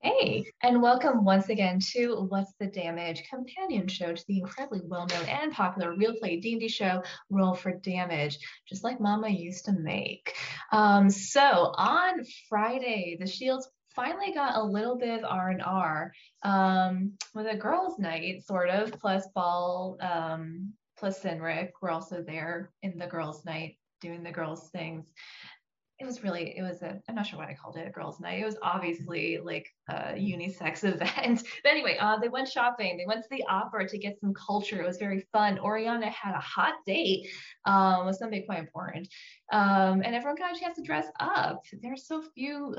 Hey, and welcome once again to What's the Damage companion show to the incredibly well-known and popular real play D&D show Roll for Damage, just like Mama used to make. Um, so on Friday, the Shields finally got a little bit of R&R um, with a girls' night, sort of, plus Ball, um, plus Sinric were also there in the girls' night doing the girls' things it was really it was a i'm not sure what i called it a girls night. It was obviously like a unisex event. But anyway uh, they went shopping. They went to the opera to get some culture. It was very fun. Oriana had a hot date um, was something quite important. Um, and everyone got a chance to dress up. There's so few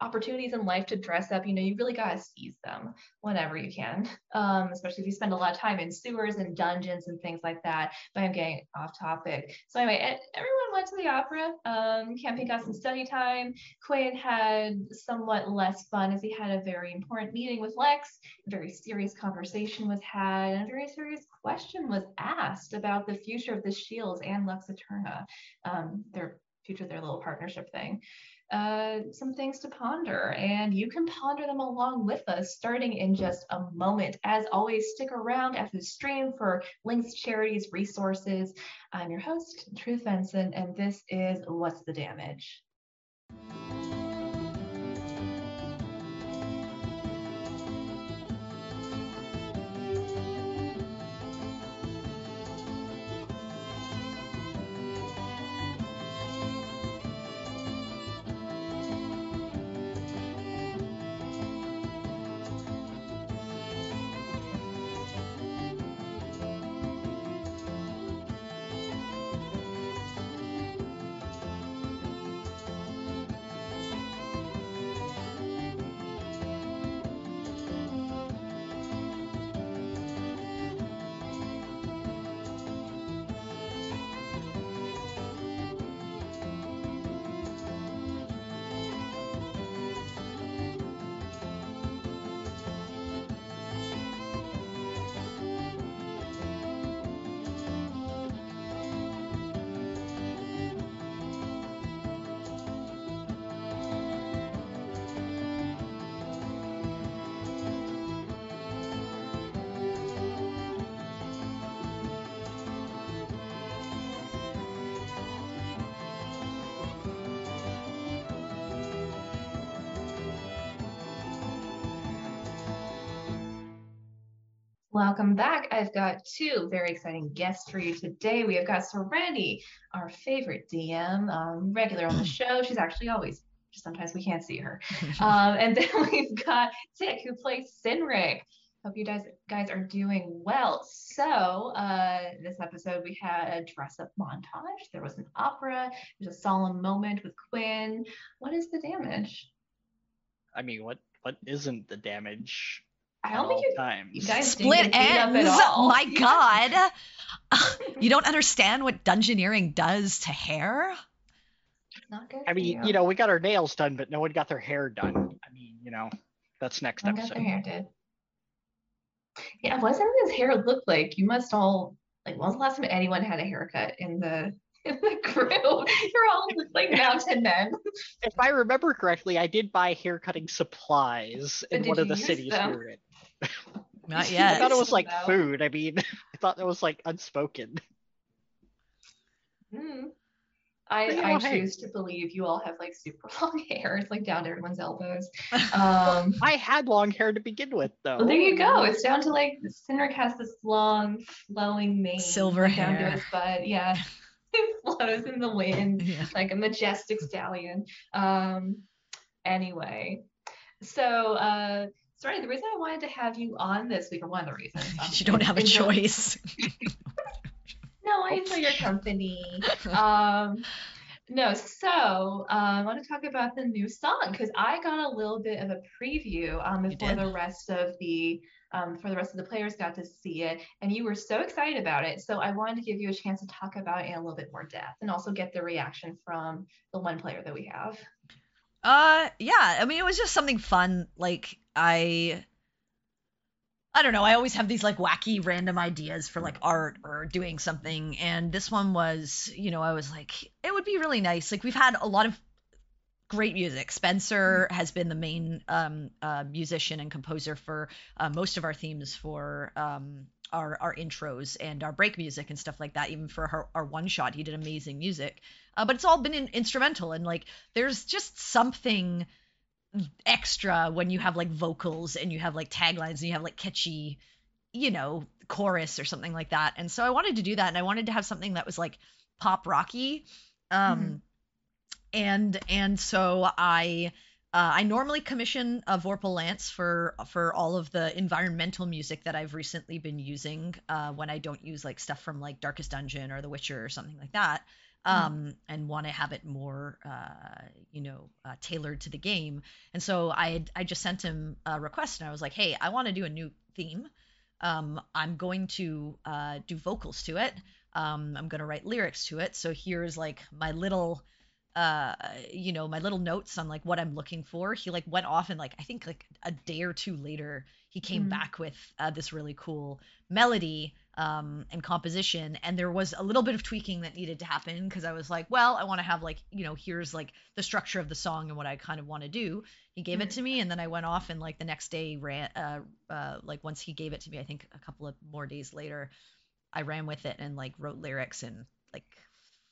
opportunities in life to dress up, you know, you really got to seize them whenever you can, um, especially if you spend a lot of time in sewers and dungeons and things like that. But I'm getting off topic. So anyway, everyone went to the opera. Um, Campion got some study time. Quinn had somewhat less fun as he had a very important meeting with Lex. A very serious conversation was had, and a very serious question was asked about the future of the Shields and Lux Eterna, um, their future, their little partnership thing uh, some things to ponder, and you can ponder them along with us starting in just a moment. As always, stick around after the stream for links, charities, resources. I'm your host, Truth Benson, and this is What's the Damage? Welcome back. I've got two very exciting guests for you today. We have got Serenity, our favorite DM, um, regular on the show. She's actually always, just sometimes we can't see her. um, and then we've got Tick, who plays Sinric. Hope you guys guys are doing well. So uh, this episode we had a dress up montage. There was an opera. There's a solemn moment with Quinn. What is the damage? I mean, what what isn't the damage? I don't think you, times. you guys split ends. My God, you don't understand what dungeoneering does to hair. Not good. I mean, you. you. know, we got our nails done, but no one got their hair done. I mean, you know, that's next I episode. Got their hair did. Yeah, what does his hair look like? You must all like. When was the last time anyone had a haircut in the in the crew. You're all like mountain men. If I remember correctly, I did buy haircutting supplies but in one of the cities them? we were in. Not yet. I thought it was like no. food. I mean, I thought that was like unspoken. Mm. I, I choose to believe you all have like super long hair. It's like down to everyone's elbows. Um, I had long hair to begin with, though. Well, there you go. It's down to like Cindric has this long, flowing mane, silver like, hair down to his butt. Yeah, it flows in the wind yeah. like a majestic stallion. Um, anyway, so uh, sorry, the reason I wanted to have you on this week, or one of the reasons, um, you don't have a choice. no, I enjoy your company. Um, no, so um, I want to talk about the new song because I got a little bit of a preview um, before the rest of the um, for the rest of the players got to see it, and you were so excited about it. So I wanted to give you a chance to talk about it in a little bit more depth, and also get the reaction from the one player that we have. Uh, yeah. I mean, it was just something fun. Like I I don't know. I always have these like wacky random ideas for like art or doing something. And this one was, you know, I was like, it would be really nice. Like we've had a lot of great music. Spencer has been the main um, uh, musician and composer for uh, most of our themes for um, our our intros and our break music and stuff like that. Even for our, our one shot, he did amazing music. Uh, but it's all been in, instrumental and like there's just something extra when you have like vocals and you have like taglines and you have like catchy, you know, chorus or something like that. And so I wanted to do that and I wanted to have something that was like pop rocky. Um mm-hmm. and and so I uh, I normally commission a Vorpal Lance for for all of the environmental music that I've recently been using uh, when I don't use like stuff from like Darkest Dungeon or The Witcher or something like that. Mm. um, mm. and want to have it more, uh, you know, uh, tailored to the game. And so I had, I just sent him a request and I was like, hey, I want to do a new theme. Um, I'm going to uh, do vocals to it. Um, I'm going to write lyrics to it. So here's like my little, uh, you know, my little notes on like what I'm looking for. He like went off and like I think like a day or two later, he came mm. back with uh, this really cool melody um, and composition. And there was a little bit of tweaking that needed to happen because I was like, well, I want to have like, you know, here's like the structure of the song and what I kind of want to do. He gave it to me, and then I went off and like the next day ran, uh, uh, like once he gave it to me, I think a couple of more days later, I ran with it and like wrote lyrics and like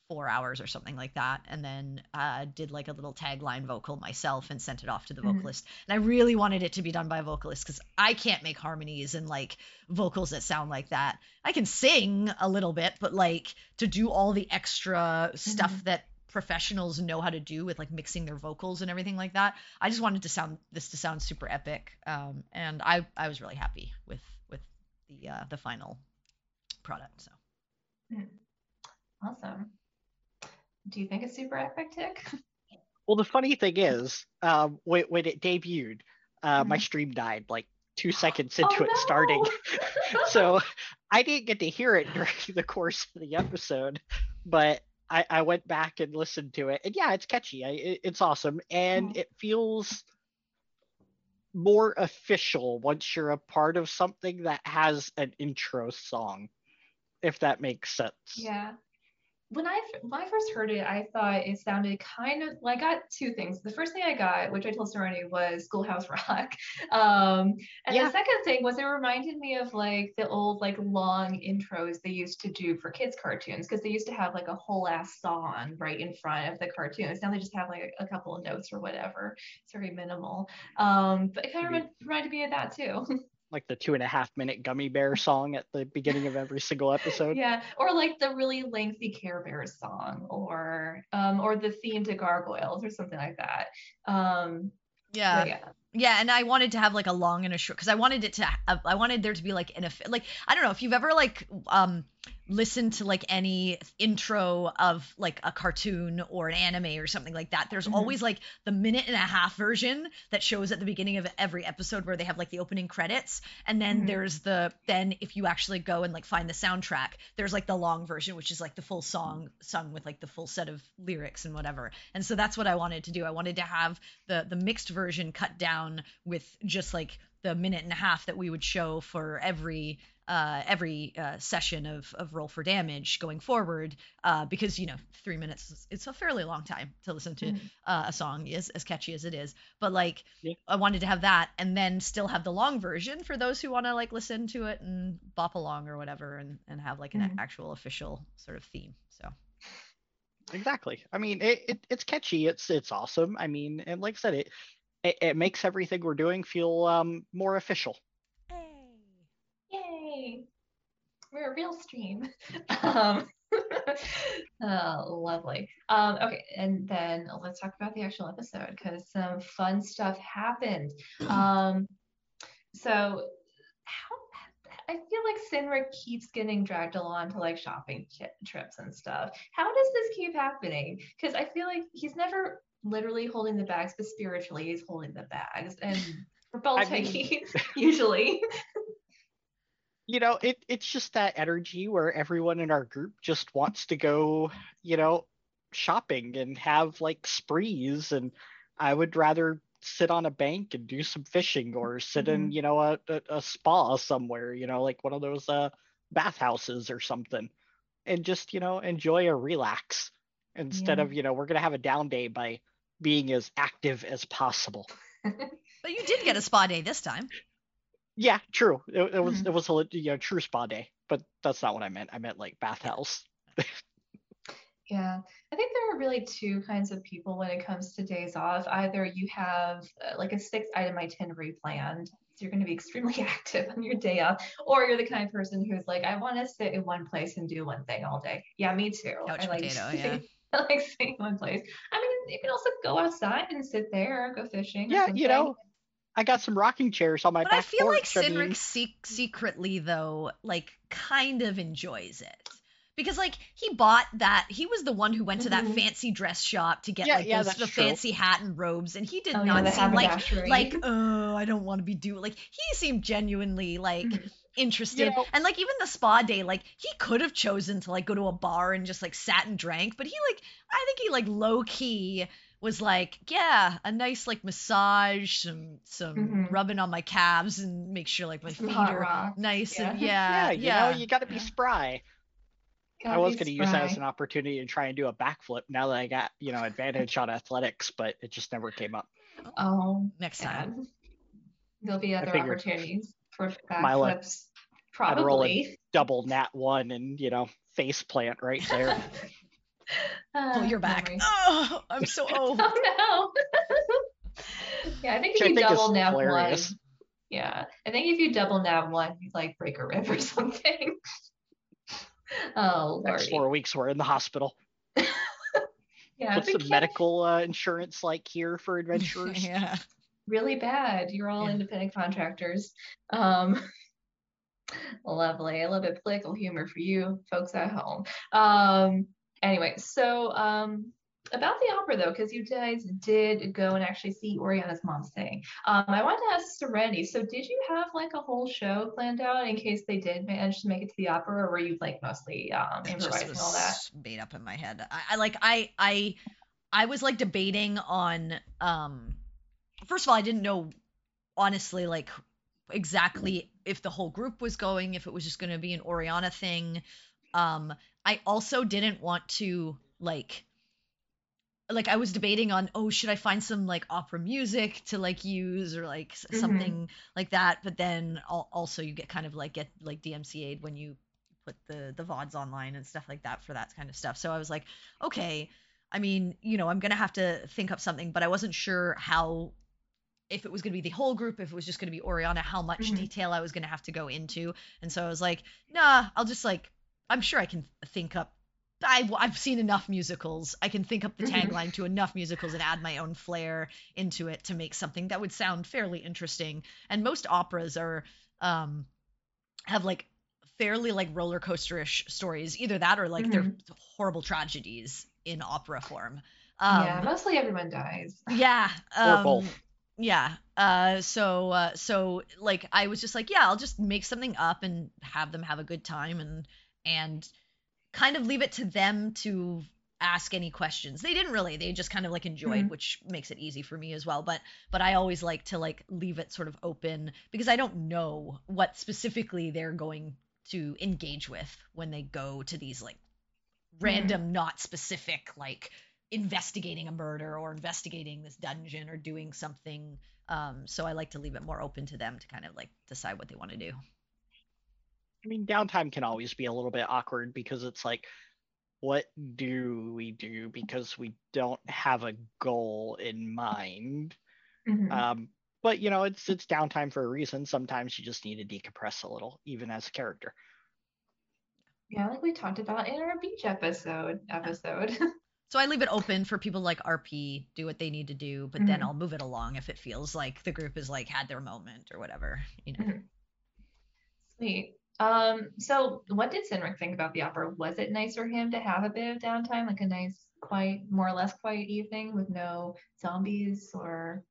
four hours or something like that and then uh, did like a little tagline vocal myself and sent it off to the mm-hmm. vocalist and i really wanted it to be done by a vocalist because i can't make harmonies and like vocals that sound like that i can sing a little bit but like to do all the extra stuff mm-hmm. that professionals know how to do with like mixing their vocals and everything like that i just wanted to sound this to sound super epic um, and i i was really happy with with the uh the final product so mm. awesome do you think it's super epic, Tick? Well, the funny thing is, um, when, when it debuted, uh, mm-hmm. my stream died like two seconds into oh, it no! starting. so I didn't get to hear it during the course of the episode, but I, I went back and listened to it. And yeah, it's catchy. I, it, it's awesome. And mm-hmm. it feels more official once you're a part of something that has an intro song, if that makes sense. Yeah when I when I first heard it, I thought it sounded kind of. Well, I got two things. The first thing I got, which I told Serenity, was Schoolhouse Rock, um, and yeah. the second thing was it reminded me of like the old like long intros they used to do for kids cartoons because they used to have like a whole ass song right in front of the cartoons. Now they just have like a, a couple of notes or whatever. It's very minimal, um, but it kind of reminded me of that too. like the two and a half minute gummy bear song at the beginning of every single episode. Yeah, or like the really lengthy Care Bears song, or um, or the theme to Gargoyles, or something like that. Um, yeah. yeah. Yeah, and I wanted to have like a long and a short because I wanted it to. I wanted there to be like an like I don't know if you've ever like um listen to like any intro of like a cartoon or an anime or something like that there's mm-hmm. always like the minute and a half version that shows at the beginning of every episode where they have like the opening credits and then mm-hmm. there's the then if you actually go and like find the soundtrack there's like the long version which is like the full song sung with like the full set of lyrics and whatever and so that's what i wanted to do i wanted to have the the mixed version cut down with just like the minute and a half that we would show for every uh, every uh, session of, of roll for damage going forward uh, because you know three minutes is, it's a fairly long time to listen to mm. a song is as catchy as it is but like yeah. i wanted to have that and then still have the long version for those who want to like listen to it and bop along or whatever and, and have like an mm. actual official sort of theme so exactly i mean it, it, it's catchy it's it's awesome i mean and like i said it it, it makes everything we're doing feel um, more official Yay! We're a real stream. um, oh, lovely. Um, okay, and then let's talk about the actual episode because some fun stuff happened. Um, so how I feel like Cynric keeps getting dragged along to like shopping trips and stuff. How does this keep happening? Because I feel like he's never literally holding the bags, but spiritually he's holding the bags. And for Beltane, usually you know, it it's just that energy where everyone in our group just wants to go, you know, shopping and have like sprees and I would rather sit on a bank and do some fishing or sit mm-hmm. in, you know, a, a, a, spa somewhere, you know, like one of those uh bathhouses or something and just, you know, enjoy a relax instead yeah. of, you know, we're going to have a down day by being as active as possible. but you did get a spa day this time. Yeah, true. It, it was Mhm. it was a you know, true spa day, but that's not what I meant. I meant like bathhouse. Yeah, I think there are really two kinds of people when it comes to days off. Either you have uh, like a six item itinerary planned, so you're going to be extremely active on your day off, or you're the kind of person who's like, I want to sit in one place and do one thing all day. Yeah, me too. Couch I like potato, I like sitting in one place. I mean, you can also go outside and sit there, go fishing. Yeah, you know, I got some rocking chairs on my But back I feel like porch. I mean, se- secretly though, like kind of enjoys it. Because like he bought that he was the one who went to that Mhm. fancy dress shop to get Yeah, like yeah, those the true. fancy hat and robes and he did Oh, not the seem like like oh I don't want to be doing like he seemed genuinely like Mhm. Interested know- and like even the spa day like he could have chosen to like go to a bar and just like sat and drank but he like I think he like low key was like yeah a nice like massage some some Mhm. rubbing on my calves and make sure like my feet hot are rock. nice and yeah, yeah you yeah know, you got to be yeah. spry. I Gotta was going to use that as an opportunity to try and do a backflip now that I got, you know, advantage on athletics, but it just never came up. Oh, next time There'll be other opportunities for my luck, backflips. I'd roll a Probably. double nat one and, you know, face plant right there. oh Ah, you're back memories. oh I'm so oh Oh no. yeah, I think Which if I you think is double nat one, yeah, I think if you double nat one, you like break a rib or something. oh Next four weeks, we're in the hospital. Yeah, What's we the medical uh, insurance like here for adventurers? yeah really bad. You're all Yeah. independent contractors. Um, lovely. A little bit of political humor for you folks at home. Um, anyway, so um, about the opera though, because you guys did go and actually see Oriana's mom thing. Um, I wanted to ask Serenity. So did you have like a whole show planned out in case they did manage to make it to the opera, or were you like mostly um, improvising all that? made up in my head I, I like I I I was like debating on um first of all I didn't know honestly like exactly if the whole group was going if it was just going to be an Oriana thing. Um I also didn't want to like like I was debating on oh should I find some like opera music to like use or like Mhm. something like that. But then also you get kind of like get like DMCA'd when you put the the vods online and stuff like that for that kind of stuff. So I was like okay I mean you know I'm gonna have to think up something but I wasn't sure how if it was going to be the whole group, if it was just going to be Oriana, how much Mhm. detail I was going to have to go into. And so I was like, nah, I'll just like, I'm sure I can think up. I, I've seen enough musicals. I can think up the Mhm. tagline to enough musicals and add my own flair into it to make something that would sound fairly interesting. And most operas are, um, have like fairly like roller coasterish stories. Either that or like they're horrible tragedies in opera form. Um, yeah, mostly everyone dies. yeah. Or Um, both. Yeah. Uh, so uh, so like I was just like, yeah, I'll just make something up and have them have a good time and and kind of leave it to them to ask any questions. They didn't really. They just kind of like enjoyed, Mhm. which makes it easy for me as well. But but I always like to like leave it sort of open because I don't know what specifically they're going to engage with when they go to these like random not specific like investigating a murder or investigating this dungeon or doing something um so i like to leave it more open to them to kind of like decide what they want to do I mean, downtime can always be a little bit awkward because it's like, what do we do? Because we don't have a goal in mind. Mhm. Um, but you know, it's it's downtime for a reason. Sometimes you just need to decompress a little, even as a character. yeah, like we talked about in our beach episode. Episode. so i leave it open for people like rp do what they need to do but then Mhm. i'll move it along if it feels like the group has like had their moment or whatever you know Mhm. Sweet. Um, so what did Sinric think about the opera? Was it nice for him to have a bit of downtime, like a nice, quiet, more or less quiet evening with no zombies or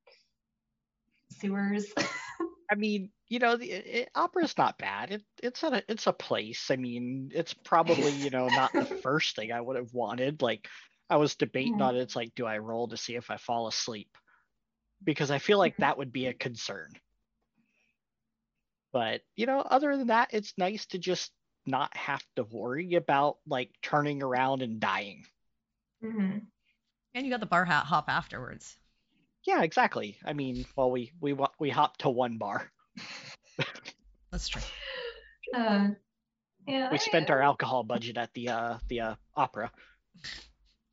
sewers? I mean, you know, the it, opera's not bad. It it's a it's a place. I mean, it's probably you know not the first thing I would have wanted. Like, I was debating Mhm. on it. It's like, do I roll to see if I fall asleep? Because I feel like Mhm. that would be a concern. But you know, other than that, it's nice to just not have to worry about like turning around and dying. hmm And you got the bar hop afterwards. Yeah, exactly. I mean, well, we we wa- we hopped to one bar. That's true. Uh, yeah. We I- spent our alcohol budget at the uh the uh, opera.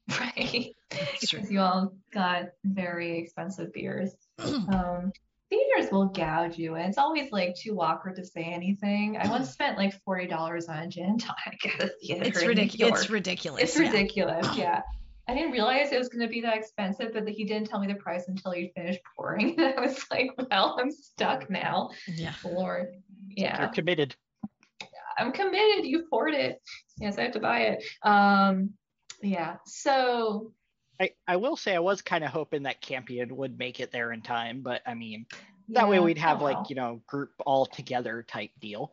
right. Because you all got very expensive beers. Um, theaters will gouge you, and it's always like too awkward to say anything. I once spent like forty dollars on a gin tonic at a theater. It's ridiculous. It's ridiculous. It's yeah. ridiculous. Yeah. I didn't realize it was going to be that expensive, but he didn't tell me the price until he finished pouring. And I was like, well, I'm stuck now. Yeah. Lord. Yeah. You're committed. I'm committed. You poured it. Yes, I have to buy it. Um, yeah. So I, I will say I was kind of hoping that Campion would make it there in time, but I mean that way we'd have oh like you know group all together type deal.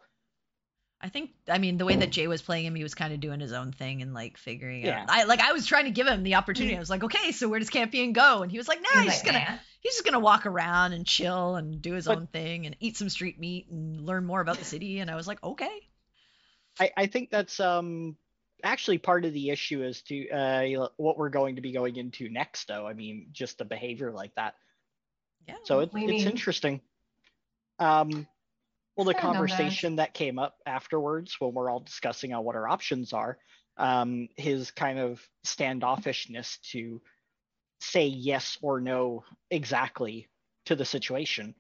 I think I mean the way that Jay was playing him, he was kind of doing his own thing and like figuring Yeah. out. I like I was trying to give him the opportunity. I was like, okay, so where does Campion go? And he was like, nah, He's he's just gonna "Nah." he's just gonna walk around and chill and do his But- own thing and eat some street meat and learn more about the city. And I was like, okay. I, I think that's um actually part of the issue as to uh what we're going to be going into next though. I mean just the behavior like that. Yeah. So it, it's mean- interesting. Um, well, the Fair enough, guys. conversation that came up afterwards when we're all discussing on what our options are, um, his kind of standoffishness to say yes or no exactly to the situation,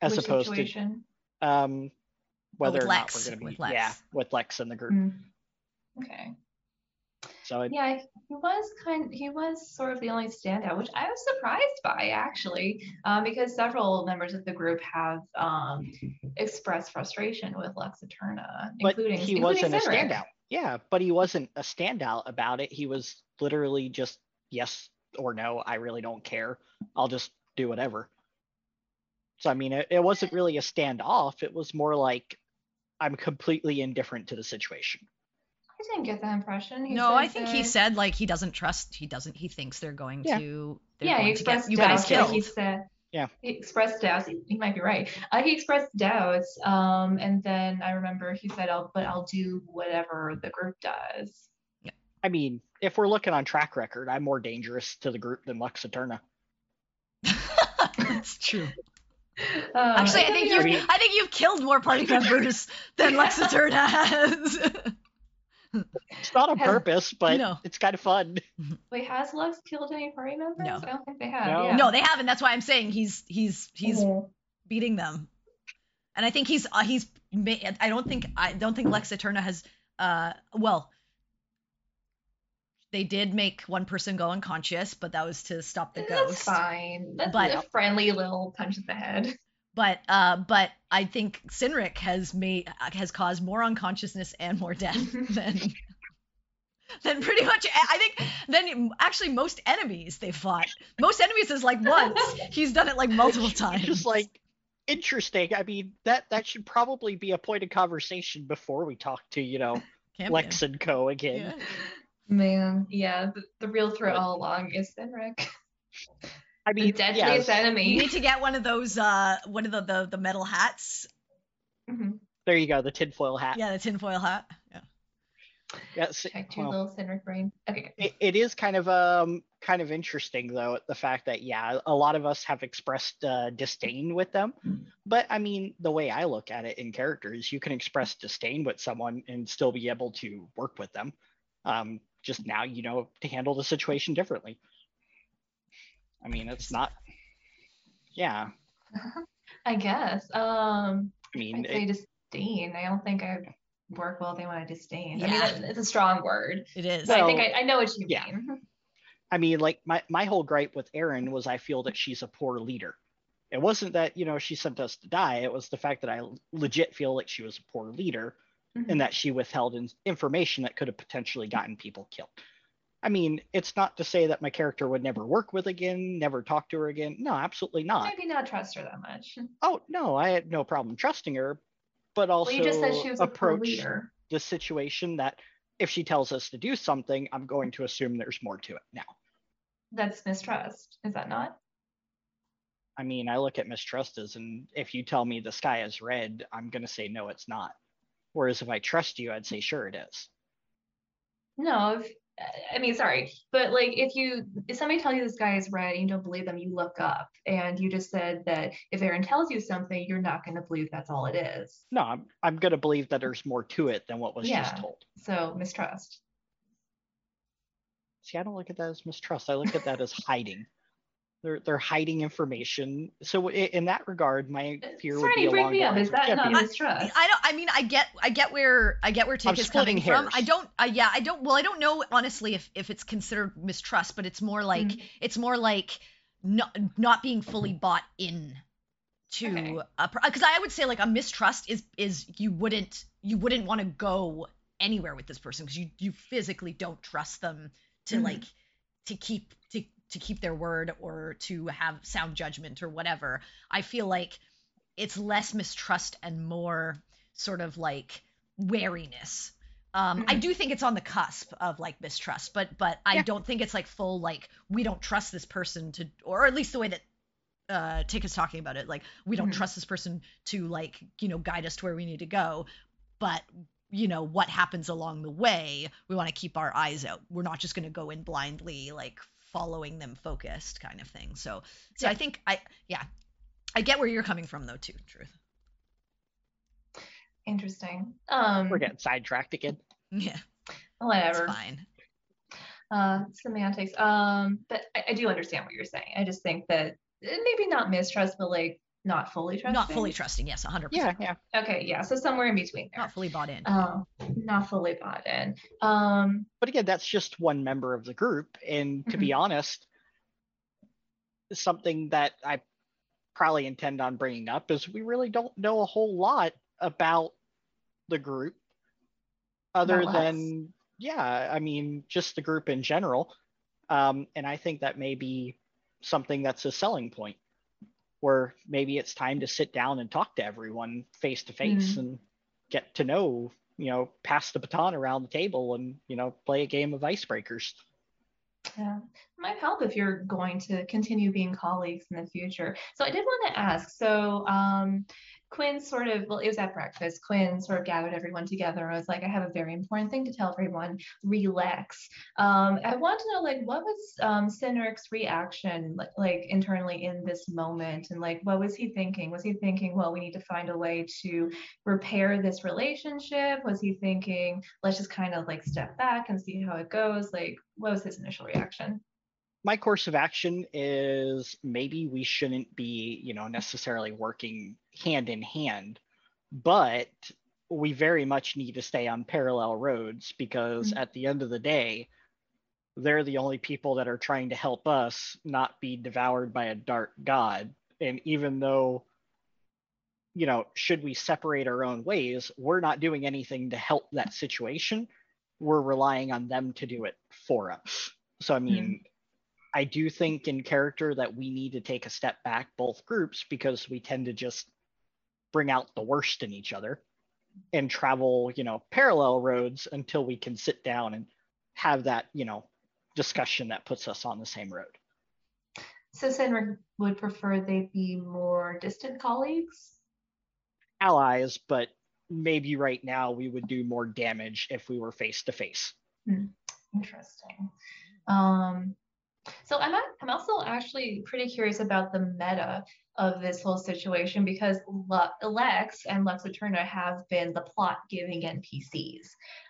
as Which opposed situation? to um, whether or Lex, not we're going to be with Lex. yeah with Lex in the group. Mm. Okay. So it, Yeah, he was kind. He was sort of the only standout, which I was surprised by actually, um, because several members of the group have um, expressed frustration with Lex Eterna, including he including wasn't a Cedric. standout. Yeah, but he wasn't a standout about it. He was literally just yes or no. I really don't care. I'll just do whatever. So I mean, it, it wasn't really a standoff. It was more like I'm completely indifferent to the situation. I didn't get that impression. He no, I said think he said like he doesn't trust. He doesn't. He thinks they're going Yeah. to. They're Yeah, he going to get expressed you guys doubts. killed. He said. Yeah. He expressed doubts. He, he might be right. Uh, he expressed doubts. Um, and then I remember he said, "I'll, but I'll do whatever the group does." Yeah. I mean, if we're looking on track record, I'm more dangerous to the group than Lux Eterna. That's true. Um, Actually, I think you're- mean- I think you've killed more party members than Lex Eterna has. It's not on Has- purpose, but No. it's kind of fun. Wait, has Lux killed any party members? No. I don't think they have. No. Yeah. no, they haven't. That's why I'm saying he's he's he's Oh. beating them, and I think he's uh, he's. I don't think I don't think Lex Eterna has. Uh, well, they did make one person go unconscious, but that was to stop the That's ghost. fine. That's But- a friendly little punch in the head. But uh, but I think Sinric has made has caused more unconsciousness and more death than than pretty much I think than actually most enemies they fought. Most enemies is like once. He's done it like multiple It's times. just like interesting. I mean, that that should probably be a point of conversation before we talk to you know Campion. Lex and Co. again. Yeah. Man, yeah, the, the real threat all along is Sinric, I the mean, deadliest yes, You need to get one of those uh one of the the, the metal hats. Mhm. there you go, the tinfoil hat. Yeah, the tinfoil hat. Yeah. Yes, Check your well, little Sinric brain. Okay. it, it is kind of um kind of interesting though the fact that yeah a lot of us have expressed uh, disdain with them but i mean the way i look at it in characters you can express disdain with someone and still be able to work with them um just now you know to handle the situation differently i mean it's not yeah I guess. Um, i mean I'd say it- disdain. I don't think I work well with anyone I disdain. I Yeah. mean, that- it's a strong word, It is. but I think I, I know what you yeah. mean. I mean, like my my whole gripe with Erin was I feel that she's a poor leader. It wasn't that you know she sent us to die. It was the fact that I legit feel like she was a poor leader Mhm. and that she withheld in- information that could have potentially gotten people killed. I mean, it's not to say that my character would never work with again, never talk to her again. No, absolutely not. Maybe not trust her that much. Oh no, I had no problem trusting her, but also Well, you just said she was approach the situation that if she tells us to do something, I'm going to assume there's more to it now. That's mistrust, is that not? I mean, I look at mistrust as, and if you tell me the sky is red, I'm going to say, no, it's not. Whereas if I trust you, I'd say, sure, it is. No, if I mean, sorry, but like if you if somebody tells you this guy is red and you don't believe them, you look up and you just said that if Aaron tells you something, you're not going to believe that's all it is. No, I'm I'm going to believe that there's more to it than what was Yeah. just told. So mistrust. See, I don't look at that as mistrust. I look at that as hiding. They're they're hiding information. So in that regard, my fear would be Franny, bring me up. Is that not mistrust? I don't. I mean, I get. I get where. I get where Tick I'm is splitting coming from. I don't. I yeah. I don't. Well, I don't know honestly if if it's considered mistrust, but it's more like Mm. it's more like not not being fully bought in to Okay. because I would say like a mistrust is is you wouldn't you wouldn't want to go anywhere with this person because you you physically don't trust them to Mhm. like to keep to to keep their word or to have sound judgment or whatever. I feel like it's less mistrust and more sort of like wariness. Um, I Mhm. do think it's on the cusp of like mistrust, but but I Yeah. don't think it's like full like we don't trust this person to, or at least the way that uh Tick is talking about it, like we don't Mhm. trust this person to like you know guide us to where we need to go, but you know what happens along the way, we want to keep our eyes out. We're not just going to go in blindly like following them focused kind of thing. So so I think I yeah I get where you're coming from though too. Truth. Interesting. Um, We're getting sidetracked again. Yeah, whatever. it's fine. uh semantics um but I, I do understand what you're saying i just think that eh, maybe not mistrust but like not fully trusting Not fully trusting. Yes, 100%. yeah. yeah. okay yeah so somewhere in between there Not fully bought in. um not fully bought in um But again, that's just one member of the group. And to be honest, something that I probably intend on bringing up is we really don't know a whole lot about the group other About us. than, yeah, I mean, just the group in general. Um, and I think that may be something that's a selling point where maybe it's time to sit down and talk to everyone face to face Mhm. and get to know you know, pass the baton around the table and, you know, play a game of icebreakers. Yeah, it might help if you're going to continue being colleagues in the future. So I did want to ask. So um, Quinn sort of, well, it was at breakfast. Quinn sort of gathered everyone together I was like, "I have a very important thing to tell everyone. Relax." Um, I want to know, like, what was um, Cynric's reaction, like, like internally in this moment, and like, what was he thinking? Was he thinking, "Well, we need to find a way to repair this relationship"? Was he thinking, "Let's just kind of like step back and see how it goes"? Like, what was his initial reaction? My course of action is maybe we shouldn't be, you know, necessarily working hand in hand, but we very much need to stay on parallel roads because Mhm. at the end of the day, they're the only people that are trying to help us not be devoured by a dark god. And even though, you know, should we separate our own ways, we're not doing anything to help that situation. We're relying on them to do it for us. So, I mean, I do think in character that we need to take a step back, both groups, because we tend to just bring out the worst in each other and travel, you know, parallel roads until we can sit down and have that, you know, discussion that puts us on the same road. So Cynric would prefer they be more distant colleagues. Allies, but maybe right now we would do more damage if we were face to face. Interesting. Um, so I'm I'm also actually pretty curious about the meta of this whole situation because Lex and Lux Eterna have been the plot giving NPCs.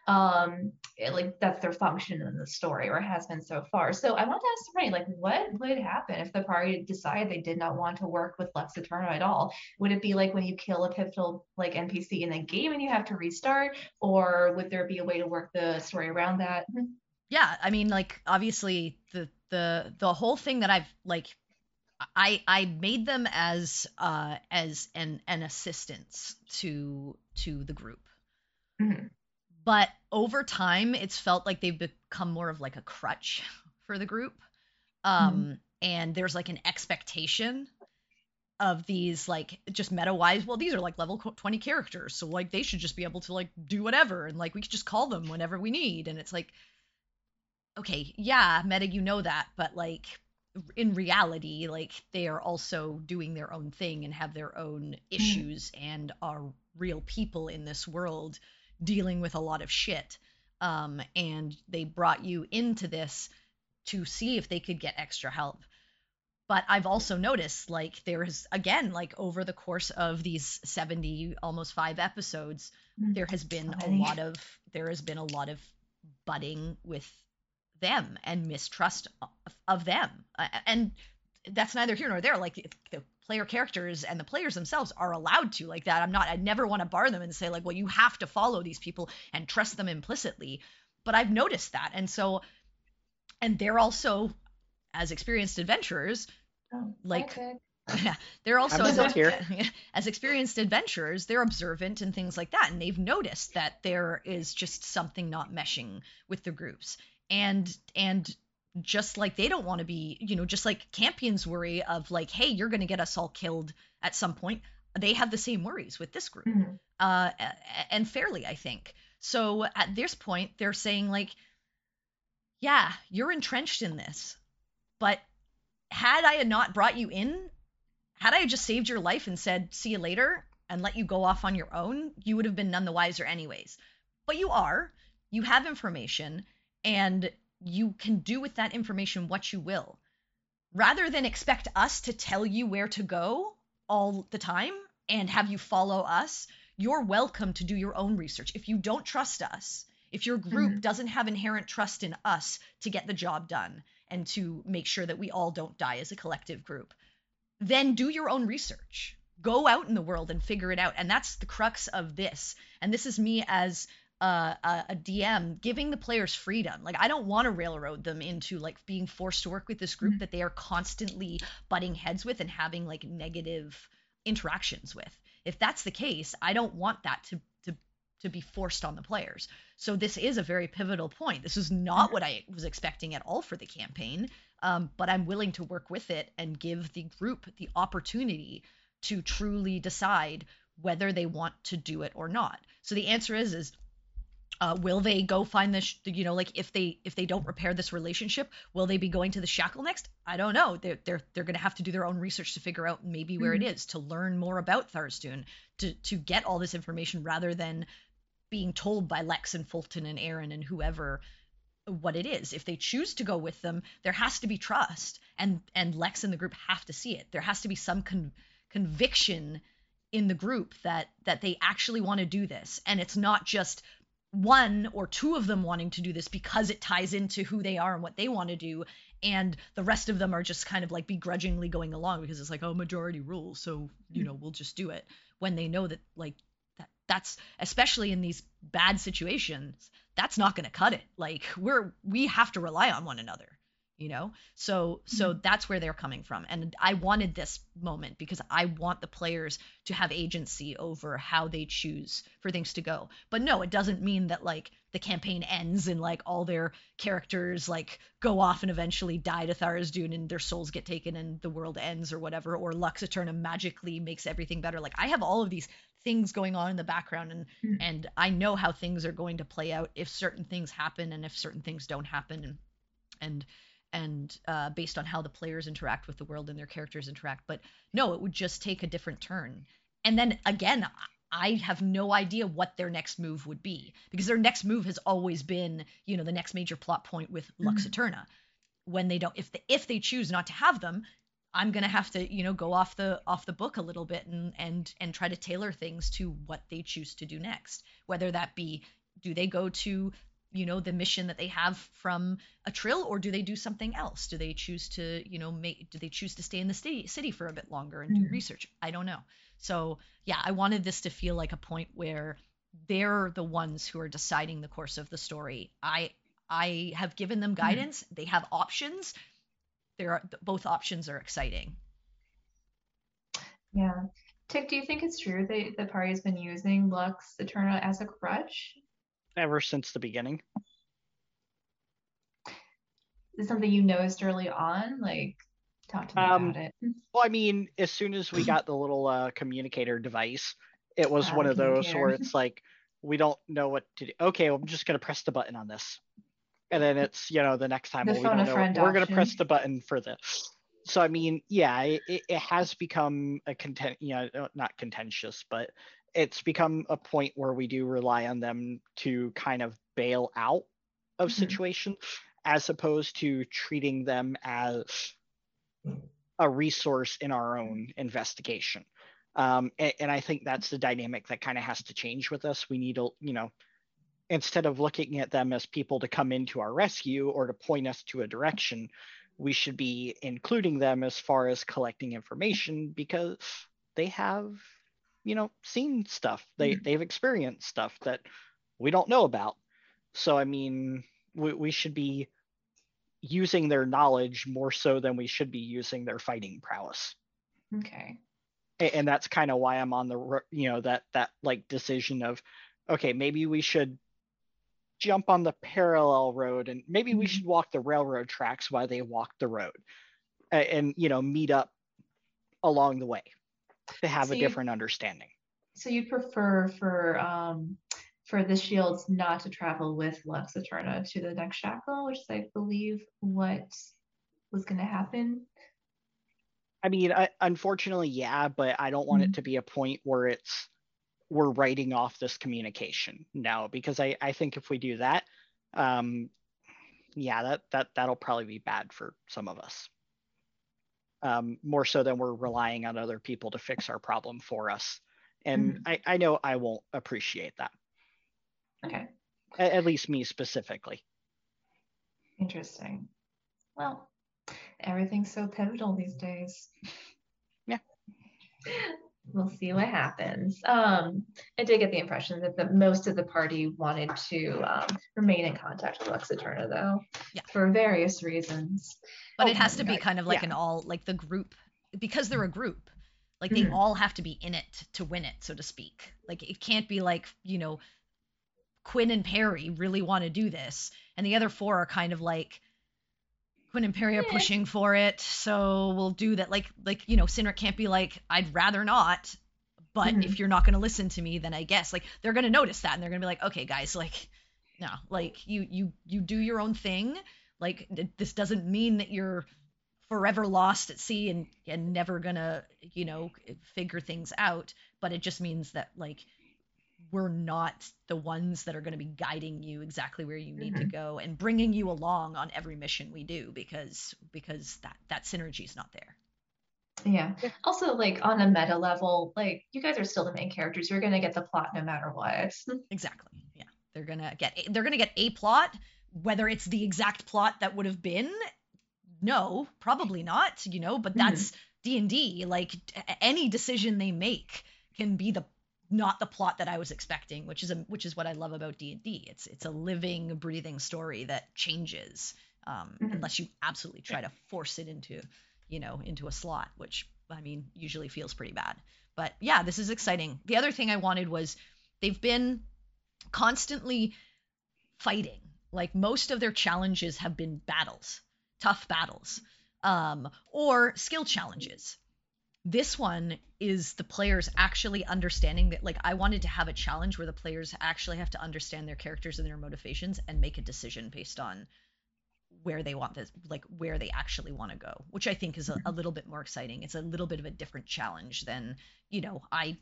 Um, it- like that's their function in the story, or has been so far. So I want to ask Ray, like, what would happen if the party decided they did not want to work with Lux Eterna at all? Would it be like when you kill a pivotal like NPC in a game and you have to restart, or would there be a way to work the story around that? yeah i mean like obviously the the the whole thing that i've like i i made them as uh as an an assistance to to the group. Mhm. but over time it's felt like they've become more of like a crutch for the group. Um and there's like an expectation of these like just meta wise well these are like level 20 characters so like they should just be able to like do whatever and like we could just call them whenever we need. And it's like okay yeah meta you know that but like in reality like they are also doing their own thing and have their own issues and are real people in this world dealing with a lot of shit. Um, and they brought you into this to see if they could get extra help. But I've also noticed like there is again like over the course of these 70 almost 5 episodes mm, there has been a lot of there has been a lot of butting with them and mistrust of, of them. And that's neither here nor there. Like the player characters and the players themselves are allowed to like that i'm not i never want to bar them and say like well you have to follow these people and trust them implicitly. But i've noticed that. And so and they're also as experienced adventurers oh, like yeah they're also as, as experienced adventurers they're observant and things like that. And they've noticed that there is just something not meshing with the groups and and just like they don't want to be you know just like campions worry of like hey you're going to get us all killed at some point they have the same worries with this group mm-hmm. uh and fairly i think so at this point they're saying like yeah you're entrenched in this but had I not brought you in, had I just saved your life and said, see you later, and let you go off on your own, you would have been none the wiser, anyways. But you are, you have information, and you can do with that information what you will. Rather than expect us to tell you where to go all the time and have you follow us, you're welcome to do your own research. If you don't trust us, if your group mm-hmm. doesn't have inherent trust in us to get the job done, and to make sure that we all don't die as a collective group, then do your own research. Go out in the world and figure it out. And that's the crux of this. And this is me as a, a, DM giving the players freedom. Like I don't want to railroad them into like being forced to work with this group mm-hmm. that they are constantly butting heads with and having like negative interactions with. If that's the case, I don't want that to to to be forced on the players. So this is a very pivotal point. This is not what I was expecting at all for the campaign, um, but I'm willing to work with it and give the group the opportunity to truly decide whether they want to do it or not. So the answer is is uh, will they go find this you know like if they if they don't repair this relationship will they be going to the shackle next i don't know they're they're, they're going to have to do their own research to figure out maybe where mm-hmm. it is to learn more about Tharizdun to to get all this information rather than being told by Lex and Fulton and Aaron and whoever what it is. If they choose to go with them, there has to be trust, and and Lex and the group have to see it. There has to be some con- conviction in the group that that they actually want to do this, and it's not just one or two of them wanting to do this because it ties into who they are and what they want to do and the rest of them are just kind of like begrudgingly going along because it's like oh majority rules so you know we'll just do it when they know that like that's especially in these bad situations that's not going to cut it. Like we're we have to rely on one another you know so so mm-hmm. that's where they're coming from and i wanted this moment because i want the players to have agency over how they choose for things to go but no it doesn't mean that like the campaign ends and like all their characters like go off and eventually die to Tharizdun and their souls get taken and the world ends or whatever or Lux Eterna magically makes everything better like i have all of these things going on in the background and mm-hmm. and I know how things are going to play out if certain things happen and if certain things don't happen and and and uh, based on how the players interact with the world and their characters interact but no it would just take a different turn and then again I have no idea what their next move would be because their next move has always been, you know, the next major plot point with Lux mm-hmm. Eterna. When they don't, if they, if they choose not to have them, I'm gonna have to, you know, go off the off the book a little bit and and and try to tailor things to what they choose to do next. Whether that be, do they go to, you know, the mission that they have from a trill, or do they do something else? Do they choose to, you know, make? Do they choose to stay in the city city for a bit longer and do mm-hmm. research? I don't know. So yeah, I wanted this to feel like a point where they're the ones who are deciding the course of the story. I I have given them mm-hmm. guidance. Mm-hmm. They have options there are both options are exciting. Yeah. Tick, do you think it's true that the party has been using Lux Eterna as a crutch? Ever since the beginning. Is something you noticed early on? Like, talk to me um, about it. Well, I mean, as soon as we got the little uh, communicator device, it was one of those where it's like, we don't know what to do. Okay, well, I'm just going to press the button on this and then it's you know the next time the well, we know, we're going to press the button for this so i mean yeah it, it has become a content you know not contentious but it's become a point where we do rely on them to kind of bail out of Mhm. situations as opposed to treating them as a resource in our own investigation. Um, and, and I think that's the dynamic that kind of has to change with us. We need to, you know, instead of looking at them as people to come into our rescue or to point us to a direction, we should be including them as far as collecting information because they have, you know, seen stuff. They Mhm. they've experienced stuff that we don't know about. So I mean, we, we should be using their knowledge more so than we should be using their fighting prowess Okay. A- and that's kind of why i'm on the you know that that like decision of okay maybe we should jump on the parallel road and maybe we Mhm. should walk the railroad tracks while they walk the road A- and you know meet up along the way to have So a different understanding So you'd prefer for um for the shields not to travel with Lux Eterna to the next shackle, which is I believe what was gonna happen. i mean I, unfortunately yeah but i don't want Mhm. it to be a point where it's we're writing off this communication now because i i think if we do that um yeah that that that'll probably be bad for some of us um more so than we're relying on other people to fix our problem for us and i i know i won't appreciate that Okay. at least me specifically Interesting. Well, everything's so pivotal these days. Yeah. We'll see what happens. Um, I did get the impression that the most of the party wanted to um, remain in contact with Lux Eterna, though, Yeah. for various reasons. but Oh, it has to be kind of like yeah. an all like the group because they're a group like they Mhm. all have to be in it to win it so to speak like it can't be like you know quinn and perry really want to do this and the other four are kind of like quinn and perry are Eh. pushing for it so we'll do that like like you know Cynric can't be like i'd rather not but Mhm. if you're not going to listen to me then i guess like they're going to notice that and they're going to be like okay guys like no like you you you do your own thing like this doesn't mean that you're forever lost at sea and and never gonna you know figure things out but it just means that like we're not the ones that are going to be guiding you exactly where you need to go and bringing you along on every mission we do because because that that synergy is not there Yeah. Yeah. Also, like on a meta level, like you guys are still the main characters. You're gonna get the plot no matter what. exactly yeah they're gonna get they're gonna get a plot whether it's the exact plot that would have been no probably not you know but Mhm. that's d&d like any decision they make can be the not the plot that i was expecting which is a which is what i love about d&d it's it's a living breathing story that changes um, Mhm. unless you absolutely try to force it into you know into a slot which i mean usually feels pretty bad. But yeah this is exciting. The other thing i wanted was they've been constantly fighting. Like most of their challenges have been battles tough battles um, or skill challenges this one is the players actually understanding that like i wanted to have a challenge where the players actually have to understand their characters and their motivations and make a decision based on where they want this like where they actually want to go which i think is a, a little bit more exciting. It's a little bit of a different challenge than you know i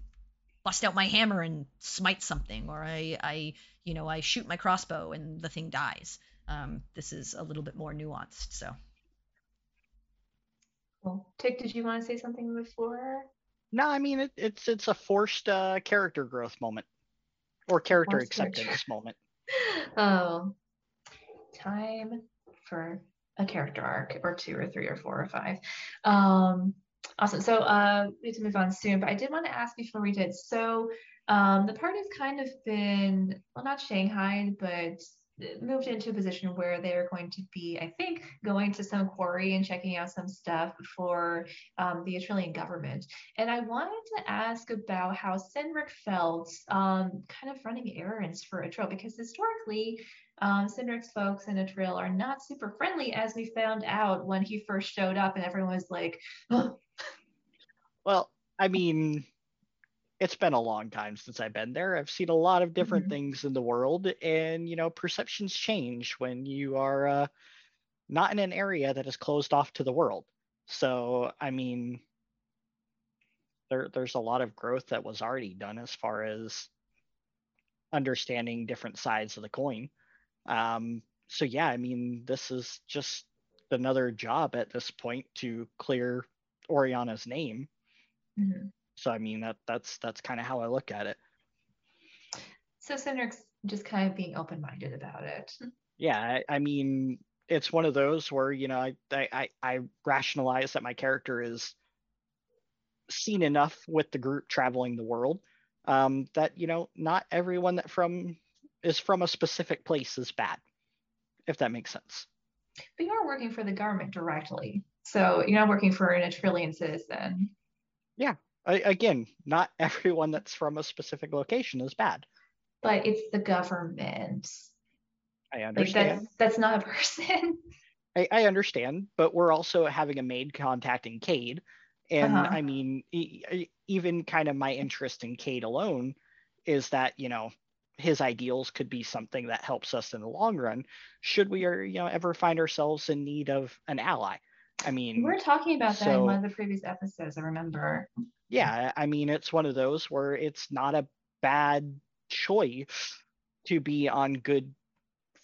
bust out my hammer and smite something or i i you know i shoot my crossbow and the thing dies. Um, this is a little bit more nuanced so Well, Tick, did you want to say something before? no i mean it, it's it's a forced uh, character growth moment or character Forced character- acceptance moment Oh, time for a character arc or two or three or four or five. Um, awesome. So uh, we need to move on soon, but I did want to ask before we did. So um, the party's kind of been, well, not Shanghai, but moved into a position where they're going to be, I think, going to some quarry and checking out some stuff for um, the Atrillian government. And I wanted to ask about how Cynric felt um, kind of running errands for Atril, because historically, um, Cynric's folks in Atril are not super friendly, as we found out when he first showed up, and everyone was like, oh, Well, I mean, it's been a long time since I've been there. I've seen a lot of different Mhm. things in the world, and you know, perceptions change when you are uh, not in an area that is closed off to the world. So, I mean, there there's a lot of growth that was already done as far as understanding different sides of the coin. Um, so yeah, I mean, this is just another job at this point to clear Oriana's name. Mm-hmm. So I mean that that's that's kind of how I look at it. So Cindric's just kind of being open-minded about it. Yeah, I, I mean, it's one of those where you know I, I I rationalize that my character is seen enough with the group traveling the world um, that you know not everyone that from is from a specific place is bad, if that makes sense. But you're working for the government directly, so you're not working for an Atrillian citizen. Yeah, I, again, not everyone that's from a specific location is bad. But it's the government. I understand. Like that's, that's not a person. I, I, understand, but we're also having a maid contacting Cade. And uh-huh. I mean, e- even kind of my interest in Cade alone is that, you know, his ideals could be something that helps us in the long run should we or you know ever find ourselves in need of an ally i mean we are talking about that so, in one of the previous episodes i remember yeah i mean it's one of those where it's not a bad choice to be on good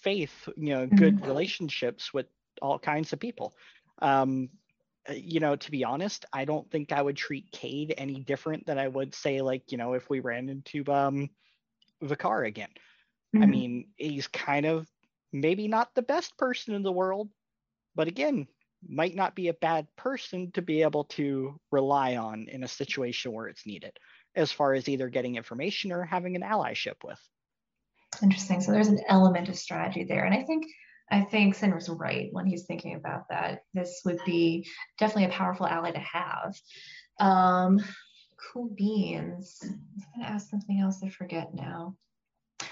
faith, you know, good mm-hmm. relationships with all kinds of people. Um, uh, you know, to be honest, I don't think I would treat Cade any different than I would say, like, you know, if we ran into um Vicar again. Mm-hmm. I mean, he's kind of maybe not the best person in the world, but again, might not be a bad person to be able to rely on in a situation where it's needed, as far as either getting information or having an allyship with. Interesting. So there's an element of strategy there. And I think I think Cindric's right when he's thinking about that. This would be definitely a powerful ally to have. Um, cool beans. I was gonna ask something else. I forget now.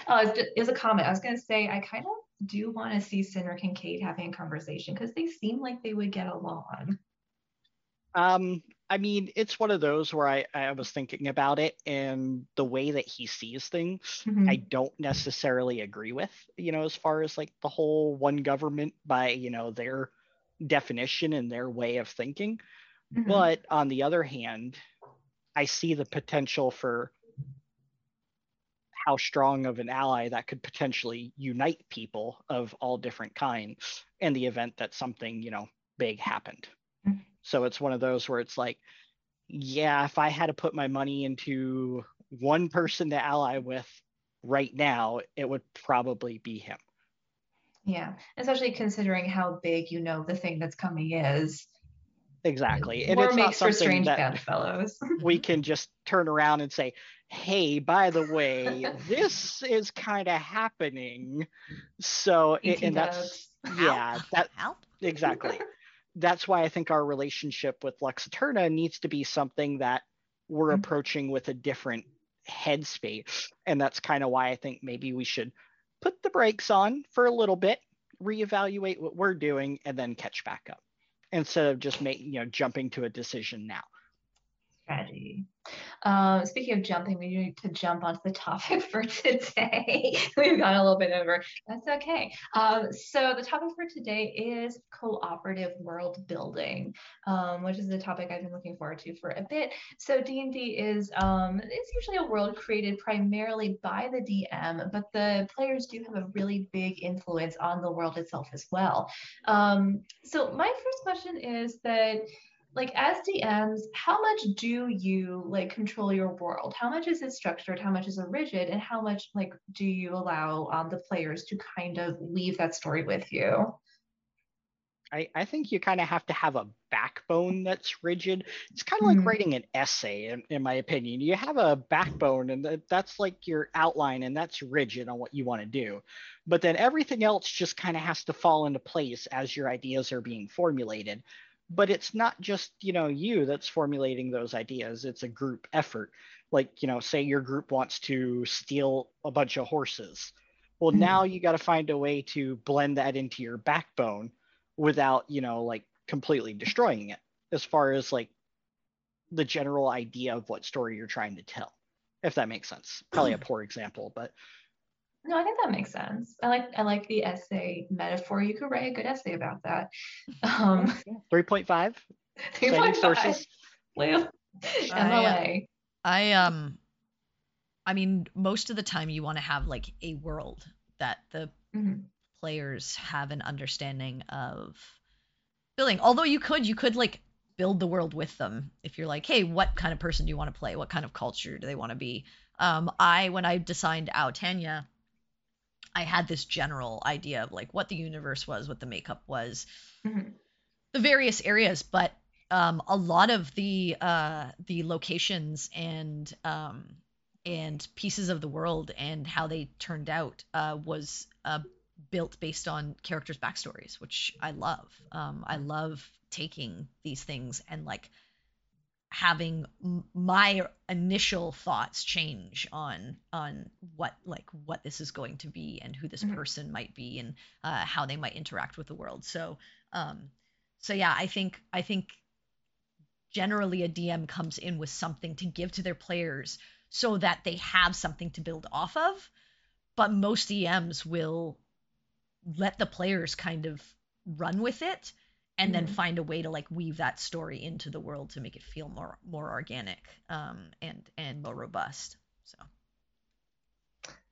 Oh, it was a comment. I was gonna say I kind of do want to see Cindric and Cade having a conversation because they seem like they would get along. Um, I mean, it's one of those where I, I was thinking about it and the way that he sees things, mm-hmm. I don't necessarily agree with, you know, as far as like the whole one government by, you know, their definition and their way of thinking. Mm-hmm. But on the other hand, I see the potential for how strong of an ally that could potentially unite people of all different kinds in the event that something, you know, big happened. Mm-hmm. So it's one of those where it's like, yeah, if I had to put my money into one person to ally with right now, it would probably be him. Yeah, especially considering how big you know the thing that's coming is. Exactly. And War it's makes for strange bedfellows. we can just turn around and say, hey, by the way, this is kind of happening. So, it, and that's, yeah, that, Help. exactly that's why I think our relationship with Lux Eterna needs to be something that we're mm-hmm. approaching with a different headspace. And that's kind of why I think maybe we should put the brakes on for a little bit, reevaluate what we're doing, and then catch back up instead of just making, you know, jumping to a decision now strategy. Um, speaking of jumping, we need to jump onto the topic for today. We've gone a little bit over. That's okay. Um, so the topic for today is cooperative world building, um, which is the topic I've been looking forward to for a bit. So D&D is um, it's usually a world created primarily by the DM, but the players do have a really big influence on the world itself as well. Um, so my first question is that like as DMs, how much do you like control your world? How much is it structured? How much is it rigid? And how much like do you allow um, the players to kind of leave that story with you? I, I think you kind of have to have a backbone that's rigid. It's kind of like mm-hmm. writing an essay, in, in, my opinion. You have a backbone, and that's like your outline, and that's rigid on what you want to do. But then everything else just kind of has to fall into place as your ideas are being formulated but it's not just you know you that's formulating those ideas. It's a group effort. Like you know say your group wants to steal a bunch of horses. Well mm-hmm. now you got to find a way to blend that into your backbone without you know like completely destroying it as far as like the general idea of what story you're trying to tell if that makes sense. Probably a poor example but no, I think that makes sense. I like I like the essay metaphor. You could write a good essay about that. Um, 3.5. 3.5. Well, MLA. I um I mean most of the time you want to have like a world that the Mhm. players have an understanding of building. Although you could you could like build the world with them if you're like, hey, what kind of person do you want to play? What kind of culture do they want to be? Um, I when I designed Aotania, I had this general idea of like what the universe was, what the makeup was, Mhm. the various areas, but um, a lot of the uh, the locations and um, and pieces of the world and how they turned out uh, was uh, built based on characters' backstories, which I love. Um, I love taking these things and like having my initial thoughts change on on what like what this is going to be and who this Mhm. person might be and uh, how they might interact with the world. So um, so yeah, I think I think generally a DM comes in with something to give to their players so that they have something to build off of. But most DMs will let the players kind of run with it and then Mhm. find a way to like weave that story into the world to make it feel more more organic um, and and more robust. So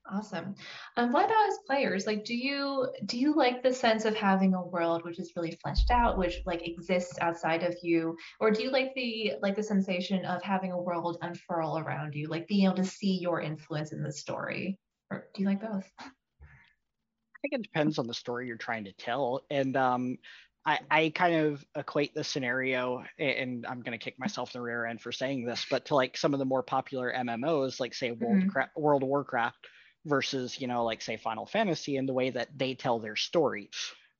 Awesome. Um, what about as players? Like, do you do you like the sense of having a world which is really fleshed out, which like exists outside of you, or do you like the like the sensation of having a world unfurl around you, like being able to see your influence in the story? Or do you like both? I think it depends on the story you're trying to tell. And um, I, I kind of equate the scenario, and I'm going to kick myself in the rear end for saying this, but to like some of the more popular MMOs, like say World, Mhm. Cra- World of Warcraft versus, you know, like say Final Fantasy and the way that they tell their story.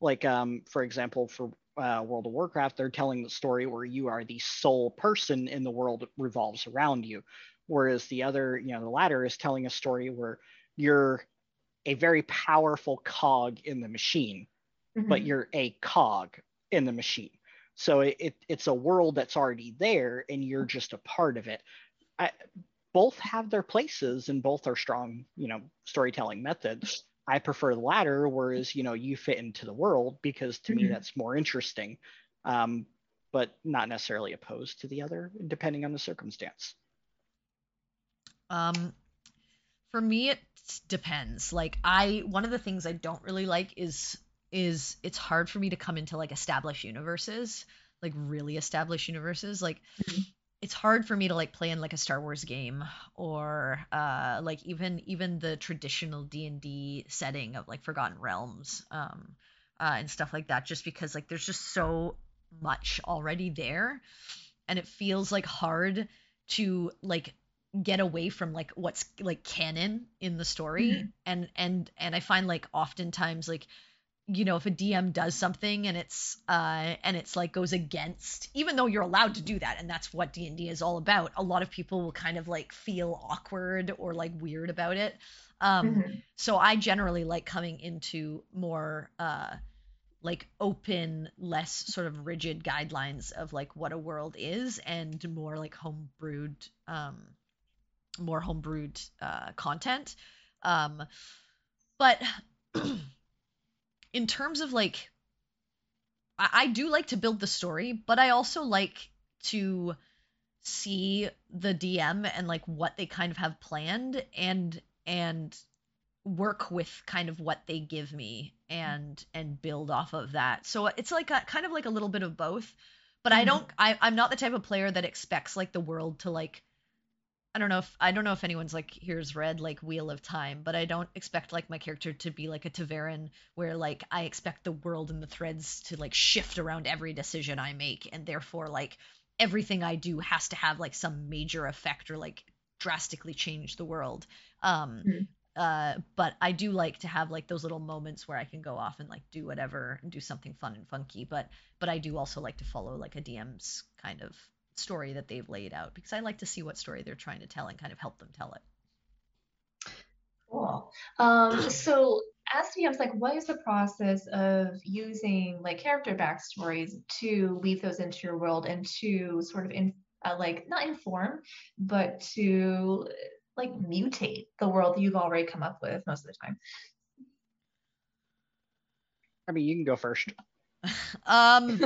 Like, um, for example, for uh, World of Warcraft, they're telling the story where you are the sole person in the world revolves around you. Whereas the other, you know, the latter is telling a story where you're a very powerful cog in the machine, but Mhm. you're a cog in the machine. So it, it it's a world that's already there and you're just a part of it. I, both have their places and both are strong, you know, storytelling methods. I prefer the latter, whereas you know you fit into the world because to me Mhm. that's more interesting, um, but not necessarily opposed to the other, depending on the circumstance. Um, for me, it depends. Like I, one of the things I don't really like is is it's hard for me to come into like established universes, like really established universes. Like Mhm. it's hard for me to like play in like a Star Wars game or uh like even even the traditional D&D setting of like Forgotten Realms um uh and stuff like that just because like there's just so much already there and it feels like hard to like get away from like what's like canon in the story Mhm. and and and I find like oftentimes like you know if a DM does something and it's uh and it's like goes against even though you're allowed to do that and that's what D&D is all about a lot of people will kind of like feel awkward or like weird about it um Mhm. so I generally like coming into more uh like open less sort of rigid guidelines of like what a world is and more like homebrewed um more homebrewed uh content um but in terms of like I, I do like to build the story but i also like to see the dm and like what they kind of have planned and and work with kind of what they give me and and build off of that so it's like a kind of like a little bit of both but i Mhm. don't I, i'm not the type of player that expects like the world to like I don't know if I don't know if anyone's like here's read like Wheel of Time, but I don't expect like my character to be like a ta'veren where like I expect the world and the threads to like shift around every decision I make and therefore like everything I do has to have like some major effect or like drastically change the world. Um Mhm. uh but I do like to have like those little moments where I can go off and like do whatever and do something fun and funky, but but I do also like to follow like a DM's kind of story that they've laid out because I like to see what story they're trying to tell and kind of help them tell it. Cool. Um, so as DMs, like what is the process of using like character backstories to weave those into your world and to sort of in uh, like not inform, but to like mutate the world that you've already come up with most of the time? I mean, you can go first. um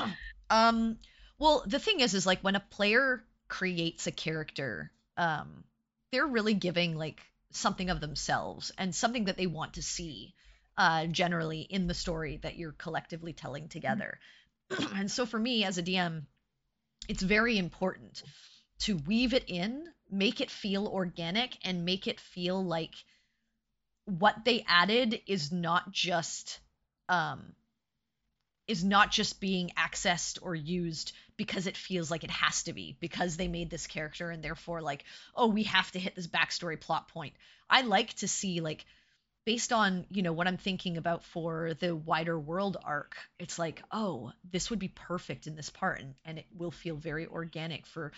um well the thing is is like when a player creates a character, um, they're really giving like something of themselves and something that they want to see uh, generally in the story that you're collectively telling together. and so for me as a DM, it's very important to weave it in, make it feel organic, and make it feel like what they added is not just um, is not just being accessed or used because it feels like it has to be because they made this character and therefore like oh we have to hit this backstory plot point. I like to see like based on you know what i'm thinking about for the wider world arc it's like oh this would be perfect in this part and, and it will feel very organic for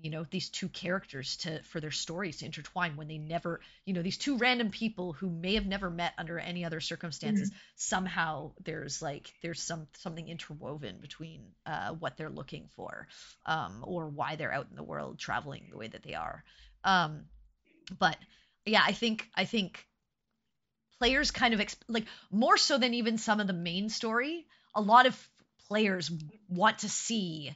you know these two characters to for their stories to intertwine when they never you know these two random people who may have never met under any other circumstances mm-hmm. somehow there's like there's some something interwoven between uh, what they're looking for um, or why they're out in the world traveling the way that they are um, but yeah i think i think players kind of exp- like more so than even some of the main story a lot of players want to see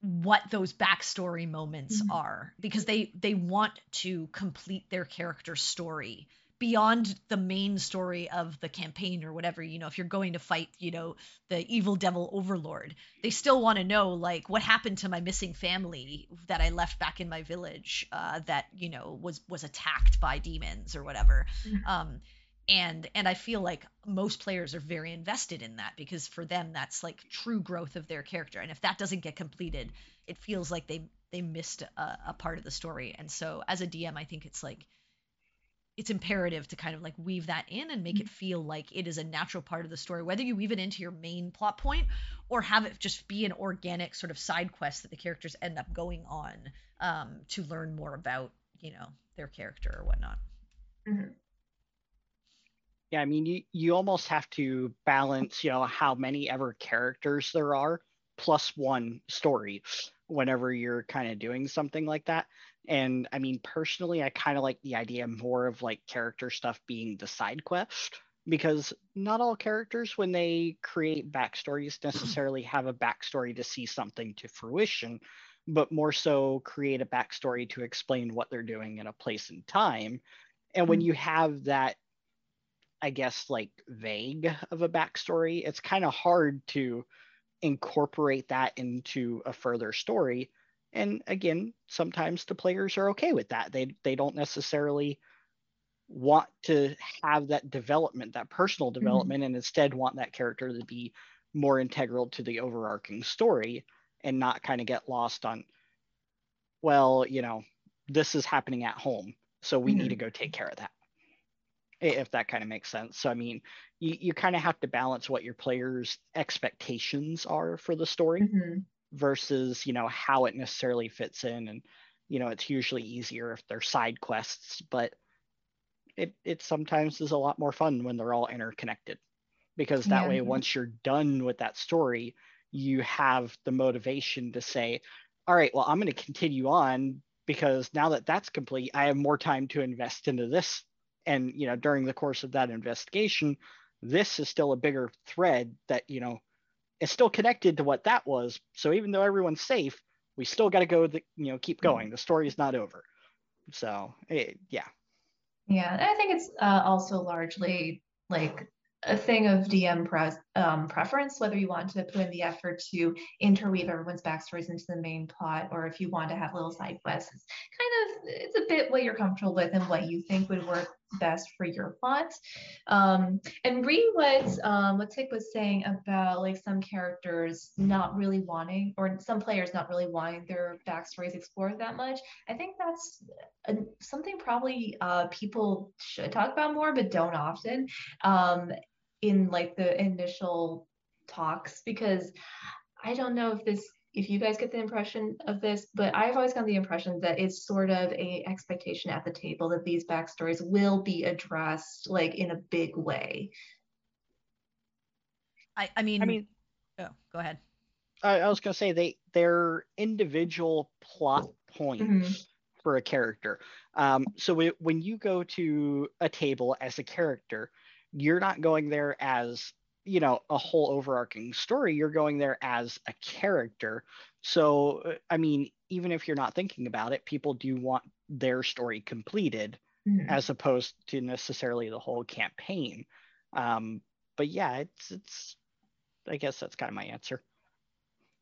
what those backstory moments mm-hmm. are because they they want to complete their character story beyond the main story of the campaign or whatever you know if you're going to fight you know the evil devil overlord they still want to know like what happened to my missing family that i left back in my village uh, that you know was was attacked by demons or whatever. Mm-hmm. um and and i feel like most players are very invested in that because for them that's like true growth of their character. And if that doesn't get completed it feels like they they missed a, a part of the story. And so as a dm i think it's like it's imperative to kind of like weave that in and make it feel like it is a natural part of the story whether you weave it into your main plot point or have it just be an organic sort of side quest that the characters end up going on um, to learn more about you know their character or whatnot. Mm-hmm. Yeah, I mean, you, you almost have to balance, you know, how many ever characters there are plus one story whenever you're kind of doing something like that. And I mean, personally, I kind of like the idea more of like character stuff being the side quest because not all characters, when they create backstories, necessarily have a backstory to see something to fruition, but more so create a backstory to explain what they're doing in a place and time. And when mm. you have that I guess, like vague of a backstory, it's kind of hard to incorporate that into a further story. And again, sometimes the players are okay with that. They they don't necessarily want to have that development, that personal mm-hmm. development, mm-hmm. and instead want that character to be more integral to the overarching story and not kind of get lost on, well, you know, this is happening at home, so we mm-hmm. need to go take care of that if that kind of makes sense. So I mean, you, you kind of have to balance what your players' expectations are for the story mm-hmm. versus, you know, how it necessarily fits in. And, you know, it's usually easier if they're side quests, but it it sometimes is a lot more fun when they're all interconnected. Because that yeah. way once you're done with that story, you have the motivation to say, all right, well, I'm going to continue on because now that that's complete, I have more time to invest into this and you know during the course of that investigation this is still a bigger thread that you know is still connected to what that was. So even though everyone's safe we still got to go the, you know keep going. The story is not over. So it, eh, yeah. Yeah i think it's uh, also largely like a thing of DM pre- um, preference, whether you want to put in the effort to interweave everyone's backstories into the main plot, or if you want to have little side quests. It's kind of it's a bit what you're comfortable with and what you think would work best for your plot. Um, and read what um, what Tick was saying about like some characters not really wanting, or some players not really wanting their backstories explored that much. I think that's a, something probably uh, people should talk about more, but don't often. Um, in like the initial talks because I don't know if this if you guys get the impression of this, but I've always gotten the impression that it's sort of a expectation at the table that these backstories will be addressed like in a big way. I, I mean, I mean, oh, go ahead. I, I was gonna say they they're individual plot points mm-hmm. for a character. Um, so we, when you go to a table as a character, you're not going there as you know a whole overarching story you're going there as a character So, uh, I mean, even if you're not thinking about it, people do want their story completed mm-hmm. as opposed to necessarily the whole campaign. Um, but yeah, it's it's. I guess that's kind of my answer.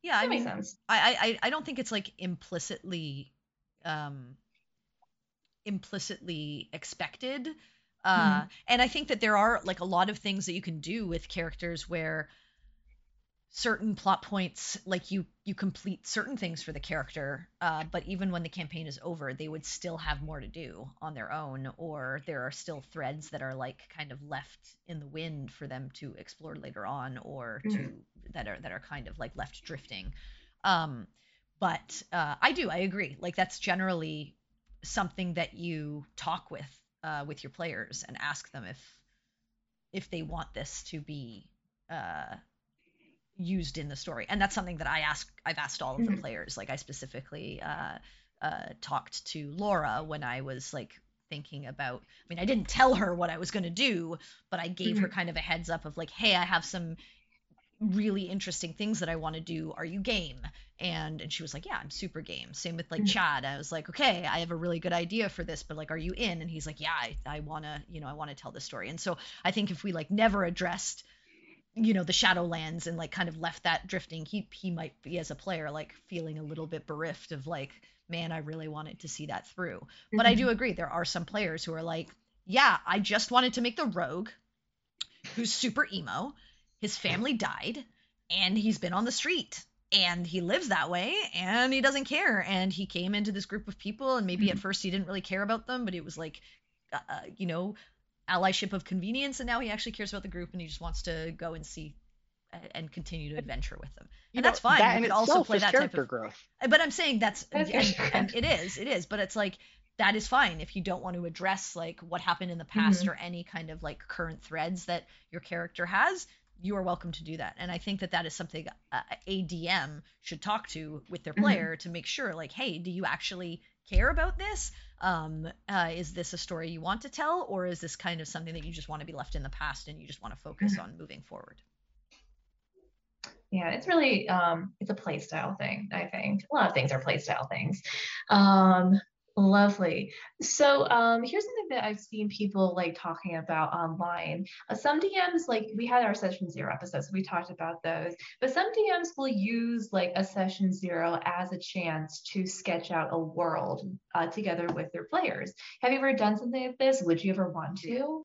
Yeah, I mean, I, I I don't think it's like implicitly, um, implicitly expected. Uh, mm-hmm. And I think that there are like a lot of things that you can do with characters where certain plot points like you you complete certain things for the character uh, but even when the campaign is over they would still have more to do on their own or there are still threads that are like kind of left in the wind for them to explore later on or to mm-hmm. that are that are kind of like left drifting um but uh, i do i agree like that's generally something that you talk with uh, with your players and ask them if if they want this to be uh, used in the story and that's something that i ask i've asked all of mm-hmm. the players like i specifically uh, uh, talked to laura when i was like thinking about i mean i didn't tell her what i was going to do but i gave mm-hmm. her kind of a heads up of like hey i have some really interesting things that i want to do are you game and and she was like yeah i'm super game same with like mm-hmm. chad i was like okay i have a really good idea for this but like are you in and he's like yeah i, I want to you know i want to tell the story and so i think if we like never addressed you know the shadowlands and like kind of left that drifting he he might be as a player like feeling a little bit bereft of like man i really wanted to see that through mm-hmm. but i do mm-hmm. agree there are some players who are like yeah i just wanted to make the rogue who's super emo his family died and he's been on the street and he lives that way and he doesn't care. And he came into this group of people and maybe mm-hmm. at first he didn't really care about them but it was like uh, uh you know allyship of convenience and now he actually cares about the group and he just wants to go and see and continue to adventure with them. and you that's fine that you could also play that type of growth. But i'm saying that's and, and, it is it is but it's like that is fine if you don't want to address like what happened in the past mm-hmm. or any kind of like current threads that your character has you are welcome to do that. And i think that that is something a, a dm should talk to with their mm-hmm. player mm-hmm. to make sure like hey do you actually care about this? Um, uh, is this a story you want to tell or is this kind of something that you just want to be left in the past and you just want to focus on moving forward? Yeah it's really um, it's a play style thing i think. A lot of things are play style things. Um, Lovely. So um, here's something that I've seen people like talking about online. Uh, some DMs, like we had our session zero episodes, so we talked about those, but some DMs will use like a session zero as a chance to sketch out a world uh, together with their players. Have you ever done something like this? Would you ever want to?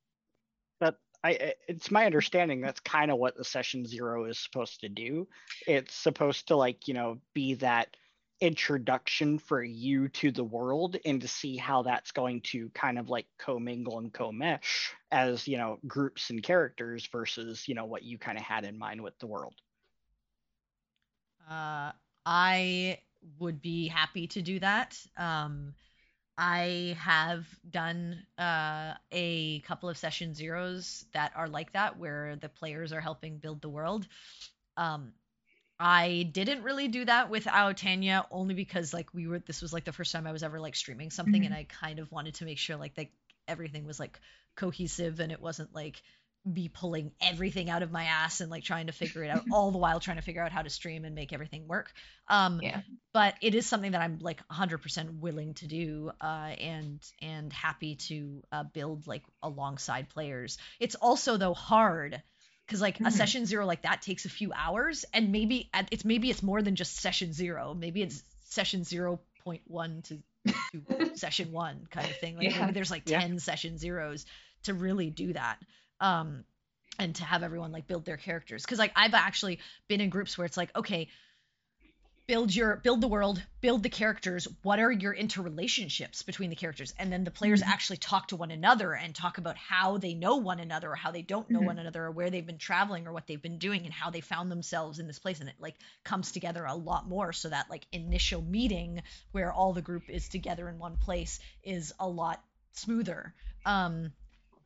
But I, it's my understanding that's kind of what the session zero is supposed to do. It's supposed to like, you know, be that introduction for you to the world and to see how that's going to kind of like commingle and co-mesh as you know groups and characters versus you know what you kind of had in mind with the world. Uh i would be happy to do that. Um i have done uh a couple of session zeros that are like that where the players are helping build the world. Um I didn't really do that with Aotania only because like we were this was like the first time I was ever like streaming something mm-hmm. and I kind of wanted to make sure like that everything was like cohesive and it wasn't like be pulling everything out of my ass and like trying to figure it out all the while trying to figure out how to stream and make everything work. Um yeah. but it is something that I'm like 100% willing to do uh and and happy to uh, build like alongside players. It's also though hard because like mm-hmm. a session zero like that takes a few hours and maybe it's maybe it's more than just session zero maybe it's session 0.1 to, to session one kind of thing like yeah. maybe there's like 10 yeah. session zeros to really do that um and to have everyone like build their characters because like i've actually been in groups where it's like okay build your build the world build the characters. What are your interrelationships between the characters? And then the players mm-hmm. actually talk to one another and talk about how they know one another or how they don't know mm-hmm. one another or where they've been traveling or what they've been doing and how they found themselves in this place. And it like comes together a lot more. So that like initial meeting where all the group is together in one place is a lot smoother. Um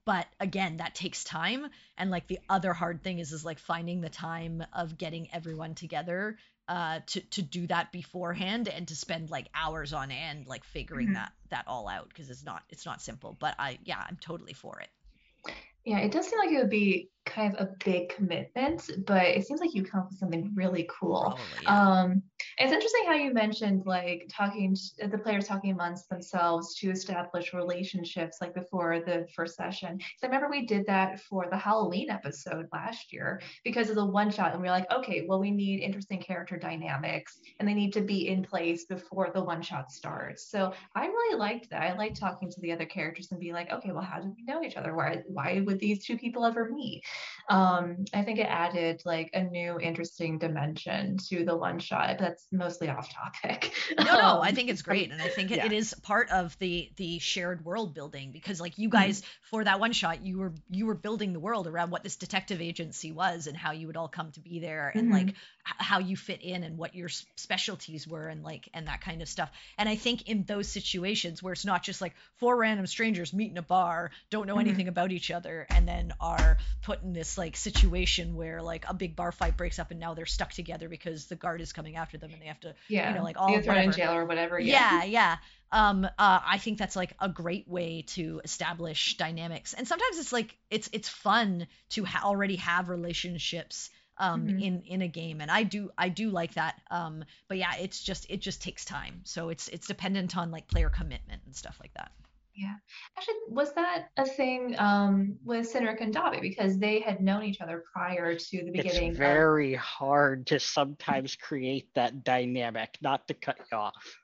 but again that takes time. And like the other hard thing is is like finding the time of getting everyone together uh to to do that beforehand and to spend like hours on end like figuring mm-hmm. that that all out because it's not it's not simple but i yeah i'm totally for it yeah it does seem like it would be kind of a big commitment but it seems like you come up with something really cool Probably, yeah. um It's interesting how you mentioned like talking to, the players talking amongst themselves to establish relationships like before the first session. So I remember we did that for the Halloween episode last year because of the one shot, and we are like, okay, well we need interesting character dynamics, and they need to be in place before the one shot starts. So I really liked that. I liked talking to the other characters and be like, okay, well how do we know each other? Why why would these two people ever meet? Um, I think it added like a new interesting dimension to the one shot. That's mostly off topic. No, no, I um, think it's great, and I think it, yeah. it is part of the the shared world building because like you guys mm-hmm. for that one shot, you were you were building the world around what this detective agency was and how you would all come to be there and mm-hmm. like how you fit in and what your specialties were and like and that kind of stuff. And I think in those situations where it's not just like four random strangers meet in a bar, don't know mm-hmm. anything about each other, and then are put in this like situation where like a big bar fight breaks up and now they're stuck together because the guard is coming after them and they have to yeah. you know like all thrown in jail or whatever yeah. Yeah, yeah. Um, uh, I think that's like a great way to establish dynamics, and sometimes it's like it's it's fun to ha- already have relationships um, mm-hmm. in in a game. And i do i do like that. Um, but yeah it's just it just takes time. So it's it's dependent on like player commitment and stuff like that yeah. Actually was that a thing um, with Cynric and Dobby because they had known each other prior to the beginning it's very of... hard to sometimes create that dynamic not to cut you off.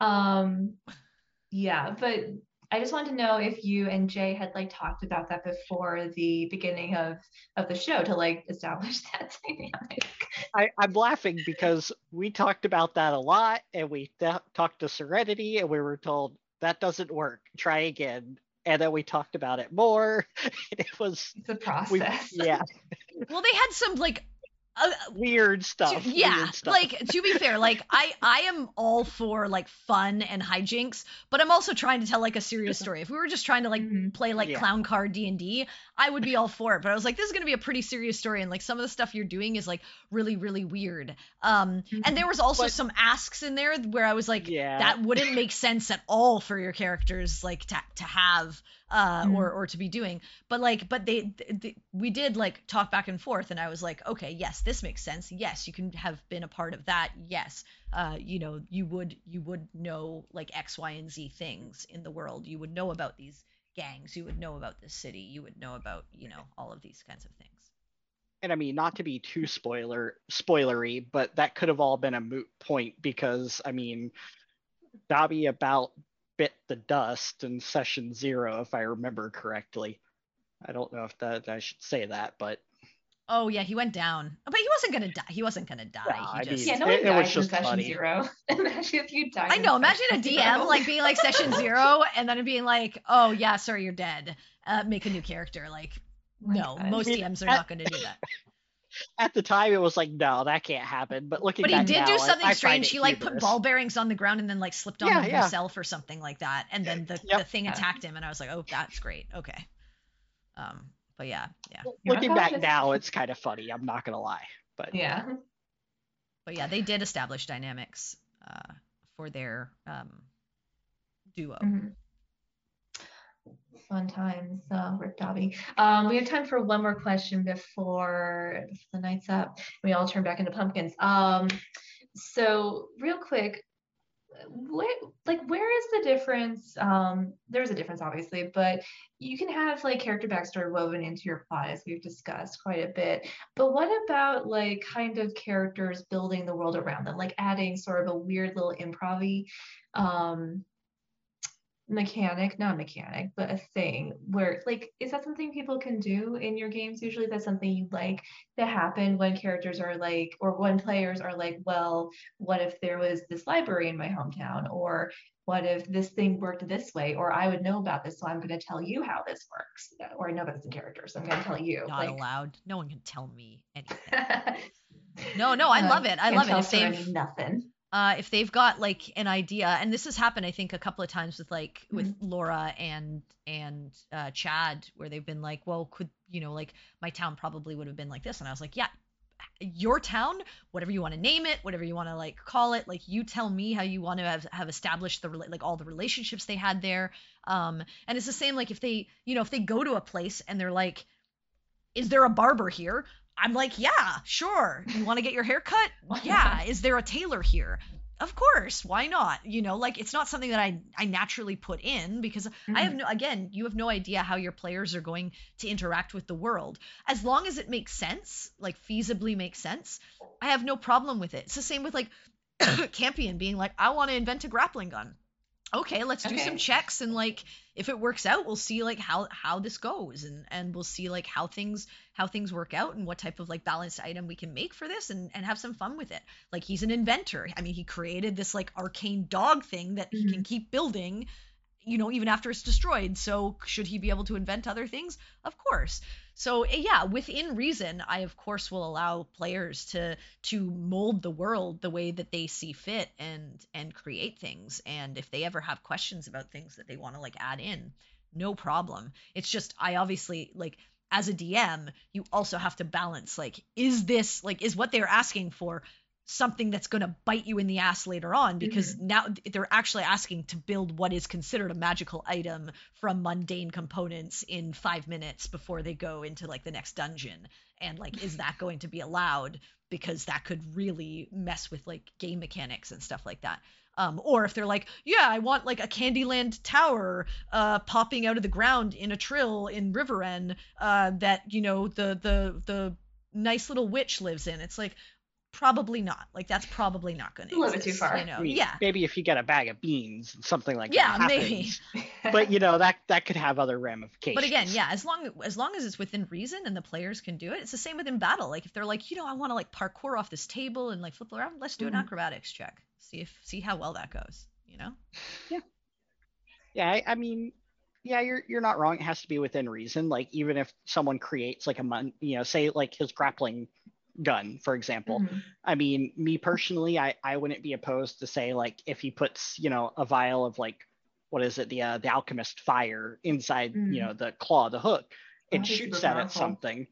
Um yeah but I just wanted to know if you and Jay had like talked about that before the beginning of of the show to like establish that dynamic. I, I'm laughing because we talked about that a lot, and we th- talked to Serenity, and we were told that doesn't work. Try again. And then we talked about it more. it was the process. We, yeah. well, they had some like uh, weird stuff. To, yeah, weird stuff. like to be fair, like I I am all for like fun and hijinks, but I'm also trying to tell like a serious story. If we were just trying to like mm-hmm. play like yeah. clown car D and D, I would be all for it. But I was like, this is gonna be a pretty serious story, and like some of the stuff you're doing is like really really weird. Um, mm-hmm. and there was also but, some asks in there where I was like, yeah. that wouldn't make sense at all for your characters like to to have uh, mm-hmm. or or to be doing. But like, but they, they, we did like talk back and forth, and I was like, okay, yes, this makes sense. Yes, you can have been a part of that. Yes, uh, you know, you would you would know like X, Y, and Z things in the world. You would know about these gangs. You would know about this city. You would know about you know all of these kinds of things. And I mean, not to be too spoiler spoilery, but that could have all been a moot point because I mean, Dobby about bit the dust in session zero, if I remember correctly. I don't know if that I should say that, but Oh yeah, he went down, but he wasn't gonna die. He wasn't gonna die. Yeah, he just... mean, yeah no one it, died in session funny. zero. imagine if you died. I know. Imagine a DM zero. like being like session zero, and then being like, "Oh yeah, sorry, you're dead. Uh, make a new character." Like, oh no, God. most DMs are not gonna do that at the time it was like no that can't happen but looking but he did now, do something I, strange I he like put ball bearings on the ground and then like slipped on yeah, them yeah. himself or something like that and then the, yep. the thing attacked him and i was like oh that's great okay um but yeah yeah looking back now it's kind of funny i'm not gonna lie but yeah but yeah they did establish dynamics uh for their um duo mm-hmm fun times uh, with Dobby. Um, we have time for one more question before the night's up. We all turn back into pumpkins. Um, so real quick, what like where is the difference? Um, there's a difference obviously, but you can have like character backstory woven into your plot as we've discussed quite a bit. But what about like kind of characters building the world around them, like adding sort of a weird little improv um mechanic, not mechanic, but a thing where like is that something people can do in your games usually that's something you like to happen when characters are like or when players are like, well, what if there was this library in my hometown or what if this thing worked this way or I would know about this so I'm going to tell you how this works or I know about this in characters so I'm going to tell you. Not like, allowed. No one can tell me anything. no, no, I love it. I love it. If nothing uh, if they've got like an idea, and this has happened, I think, a couple of times with like mm-hmm. with Laura and and uh, Chad, where they've been like, well, could you know, like my town probably would have been like this, and I was like, yeah, your town, whatever you want to name it, whatever you want to like call it, like you tell me how you want to have have established the like all the relationships they had there. Um, and it's the same like if they, you know, if they go to a place and they're like, is there a barber here? I'm like, yeah, sure. You want to get your hair cut? Yeah. Is there a tailor here? Of course. Why not? You know, like it's not something that I I naturally put in because mm-hmm. I have no again, you have no idea how your players are going to interact with the world. As long as it makes sense, like feasibly makes sense, I have no problem with it. It's the same with like Campion being like, I want to invent a grappling gun okay let's do okay. some checks and like if it works out we'll see like how how this goes and and we'll see like how things how things work out and what type of like balanced item we can make for this and and have some fun with it like he's an inventor i mean he created this like arcane dog thing that mm-hmm. he can mm-hmm. keep building you know even after it's destroyed so should he be able to invent other things of course so eh, yeah, within reason, I of course will allow players to to mold the world the way that they see fit and and create things. And if they ever have questions about things that they want to like add in, no problem. It's just I obviously like as a DM, you also have to balance like is this like is what they're asking for something that's going to bite you in the ass later on because mm-hmm. now they're actually asking to build what is considered a magical item from mundane components in 5 minutes before they go into like the next dungeon and like is that going to be allowed because that could really mess with like game mechanics and stuff like that um, or if they're like, yeah, I want like a Candyland tower uh, popping out of the ground in Atrillian Riverend uh, that you know the the the nice little witch lives in. It's like, probably not. Like that's probably not going to a little bit too far. You know, yeah. Maybe if you get a bag of beans, something like yeah, that Yeah, maybe. but you know that that could have other ramifications. But again, yeah, as long as long as it's within reason and the players can do it, it's the same with in battle. Like if they're like, you know, I want to like parkour off this table and like flip around, let's do mm-hmm. an acrobatics check. See if see how well that goes. You know. Yeah. Yeah, I, I mean, yeah, you're you're not wrong. It has to be within reason. Like even if someone creates like a mon, you know, say like his grappling gun, for example. Mm-hmm. I mean, me personally, I, I wouldn't be opposed to say like if he puts, you know, a vial of like what is it, the uh, the alchemist fire inside, mm-hmm. you know, the claw, the hook, and shoots that at something,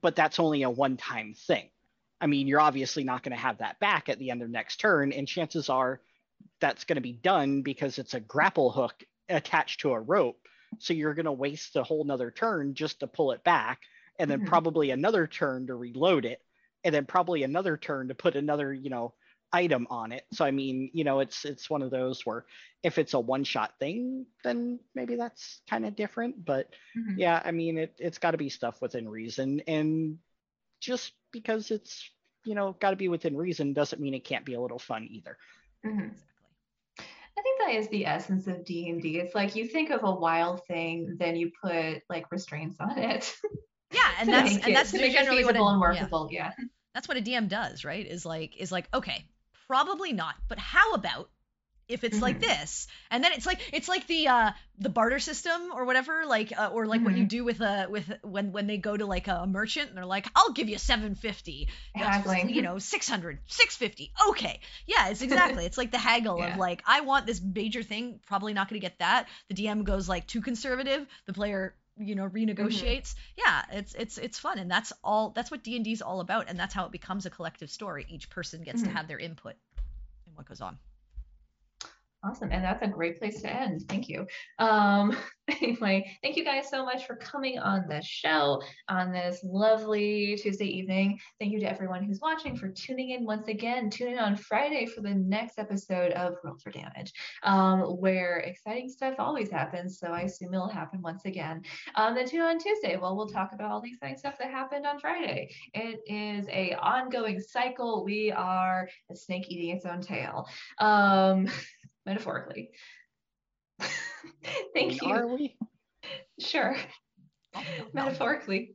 but that's only a one-time thing. I mean, you're obviously not going to have that back at the end of next turn, and chances are that's going to be done because it's a grapple hook attached to a rope. So you're going to waste a whole nother turn just to pull it back, and then mm-hmm. probably another turn to reload it and then probably another turn to put another you know item on it so i mean you know it's it's one of those where if it's a one shot thing then maybe that's kind of different but mm-hmm. yeah i mean it, it's got to be stuff within reason and just because it's you know got to be within reason doesn't mean it can't be a little fun either mm-hmm. I think that is the essence of D and D. It's like you think of a wild thing, then you put like restraints on it. Yeah, and that's and that's generally what a, and workable. Yeah. yeah. That's what a DM does, right? Is like is like okay, probably not, but how about if it's mm-hmm. like this and then it's like it's like the uh the barter system or whatever like uh, or like mm-hmm. what you mm-hmm. do with a with when when they go to like a merchant and they're like i'll give you 750 exactly. you know 600 650 okay yeah it's exactly it's like the haggle yeah. of like i want this major thing probably not going to get that the dm goes like too conservative the player you know mm-hmm. renegotiates mm-hmm. yeah it's it's it's fun and that's all that's what d&d is all about and that's how it becomes a collective story each person gets mm-hmm. to have their input in what goes on Awesome. And that's a great place to end. Thank you. Um, anyway, thank you guys so much for coming on the show on this lovely Tuesday evening. Thank you to everyone who's watching for tuning in once again. Tune in on Friday for the next episode of Roll for Damage, um, where exciting stuff always happens. So I assume it'll happen once again. Um, then tune on Tuesday. Well, we'll talk about all the exciting stuff that happened on Friday. It is a ongoing cycle. We are a snake eating its own tail. Um, metaphorically. Thank you. Are we? Sure. metaphorically.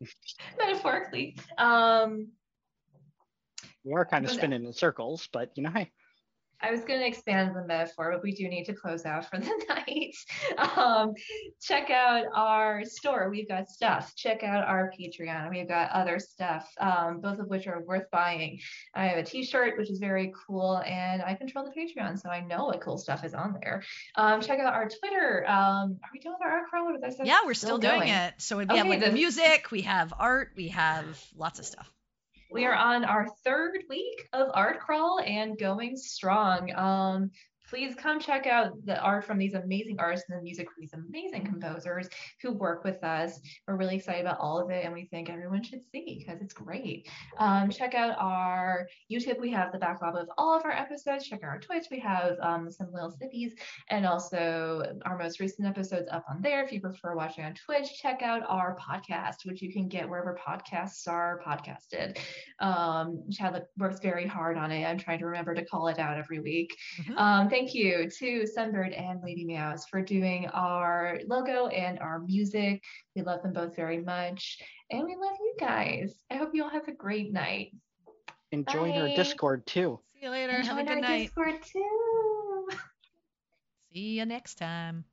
metaphorically. Um, we are kind of spinning in circles, but you know, hey. I was going to expand the metaphor, but we do need to close out for the night. Um, check out our store. We've got stuff. Check out our Patreon. We've got other stuff, um, both of which are worth buying. I have a T-shirt, which is very cool, and I control the Patreon, so I know what cool stuff is on there. Um, check out our Twitter. Um, are we doing our art crawler? Yeah, we're still, still doing it. So we okay, have like the music, we have art, we have lots of stuff. We are on our third week of Art Crawl and going strong. Um, please come check out the art from these amazing artists and the music from these amazing composers who work with us. We're really excited about all of it, and we think everyone should see because it's great. Um, check out our YouTube. We have the backlog of all of our episodes. Check out our Twitch. We have um, some little snippies and also our most recent episodes up on there. If you prefer watching on Twitch, check out our podcast, which you can get wherever podcasts are podcasted. Um, Chad works very hard on it. I'm trying to remember to call it out every week. Mm-hmm. Um, thank you to Sunbird and Lady Meows for doing our logo and our music. We love them both very much. And we love you guys. I hope you all have a great night. And join Bye. our Discord too. See you later. have a good night. Discord too. See you next time.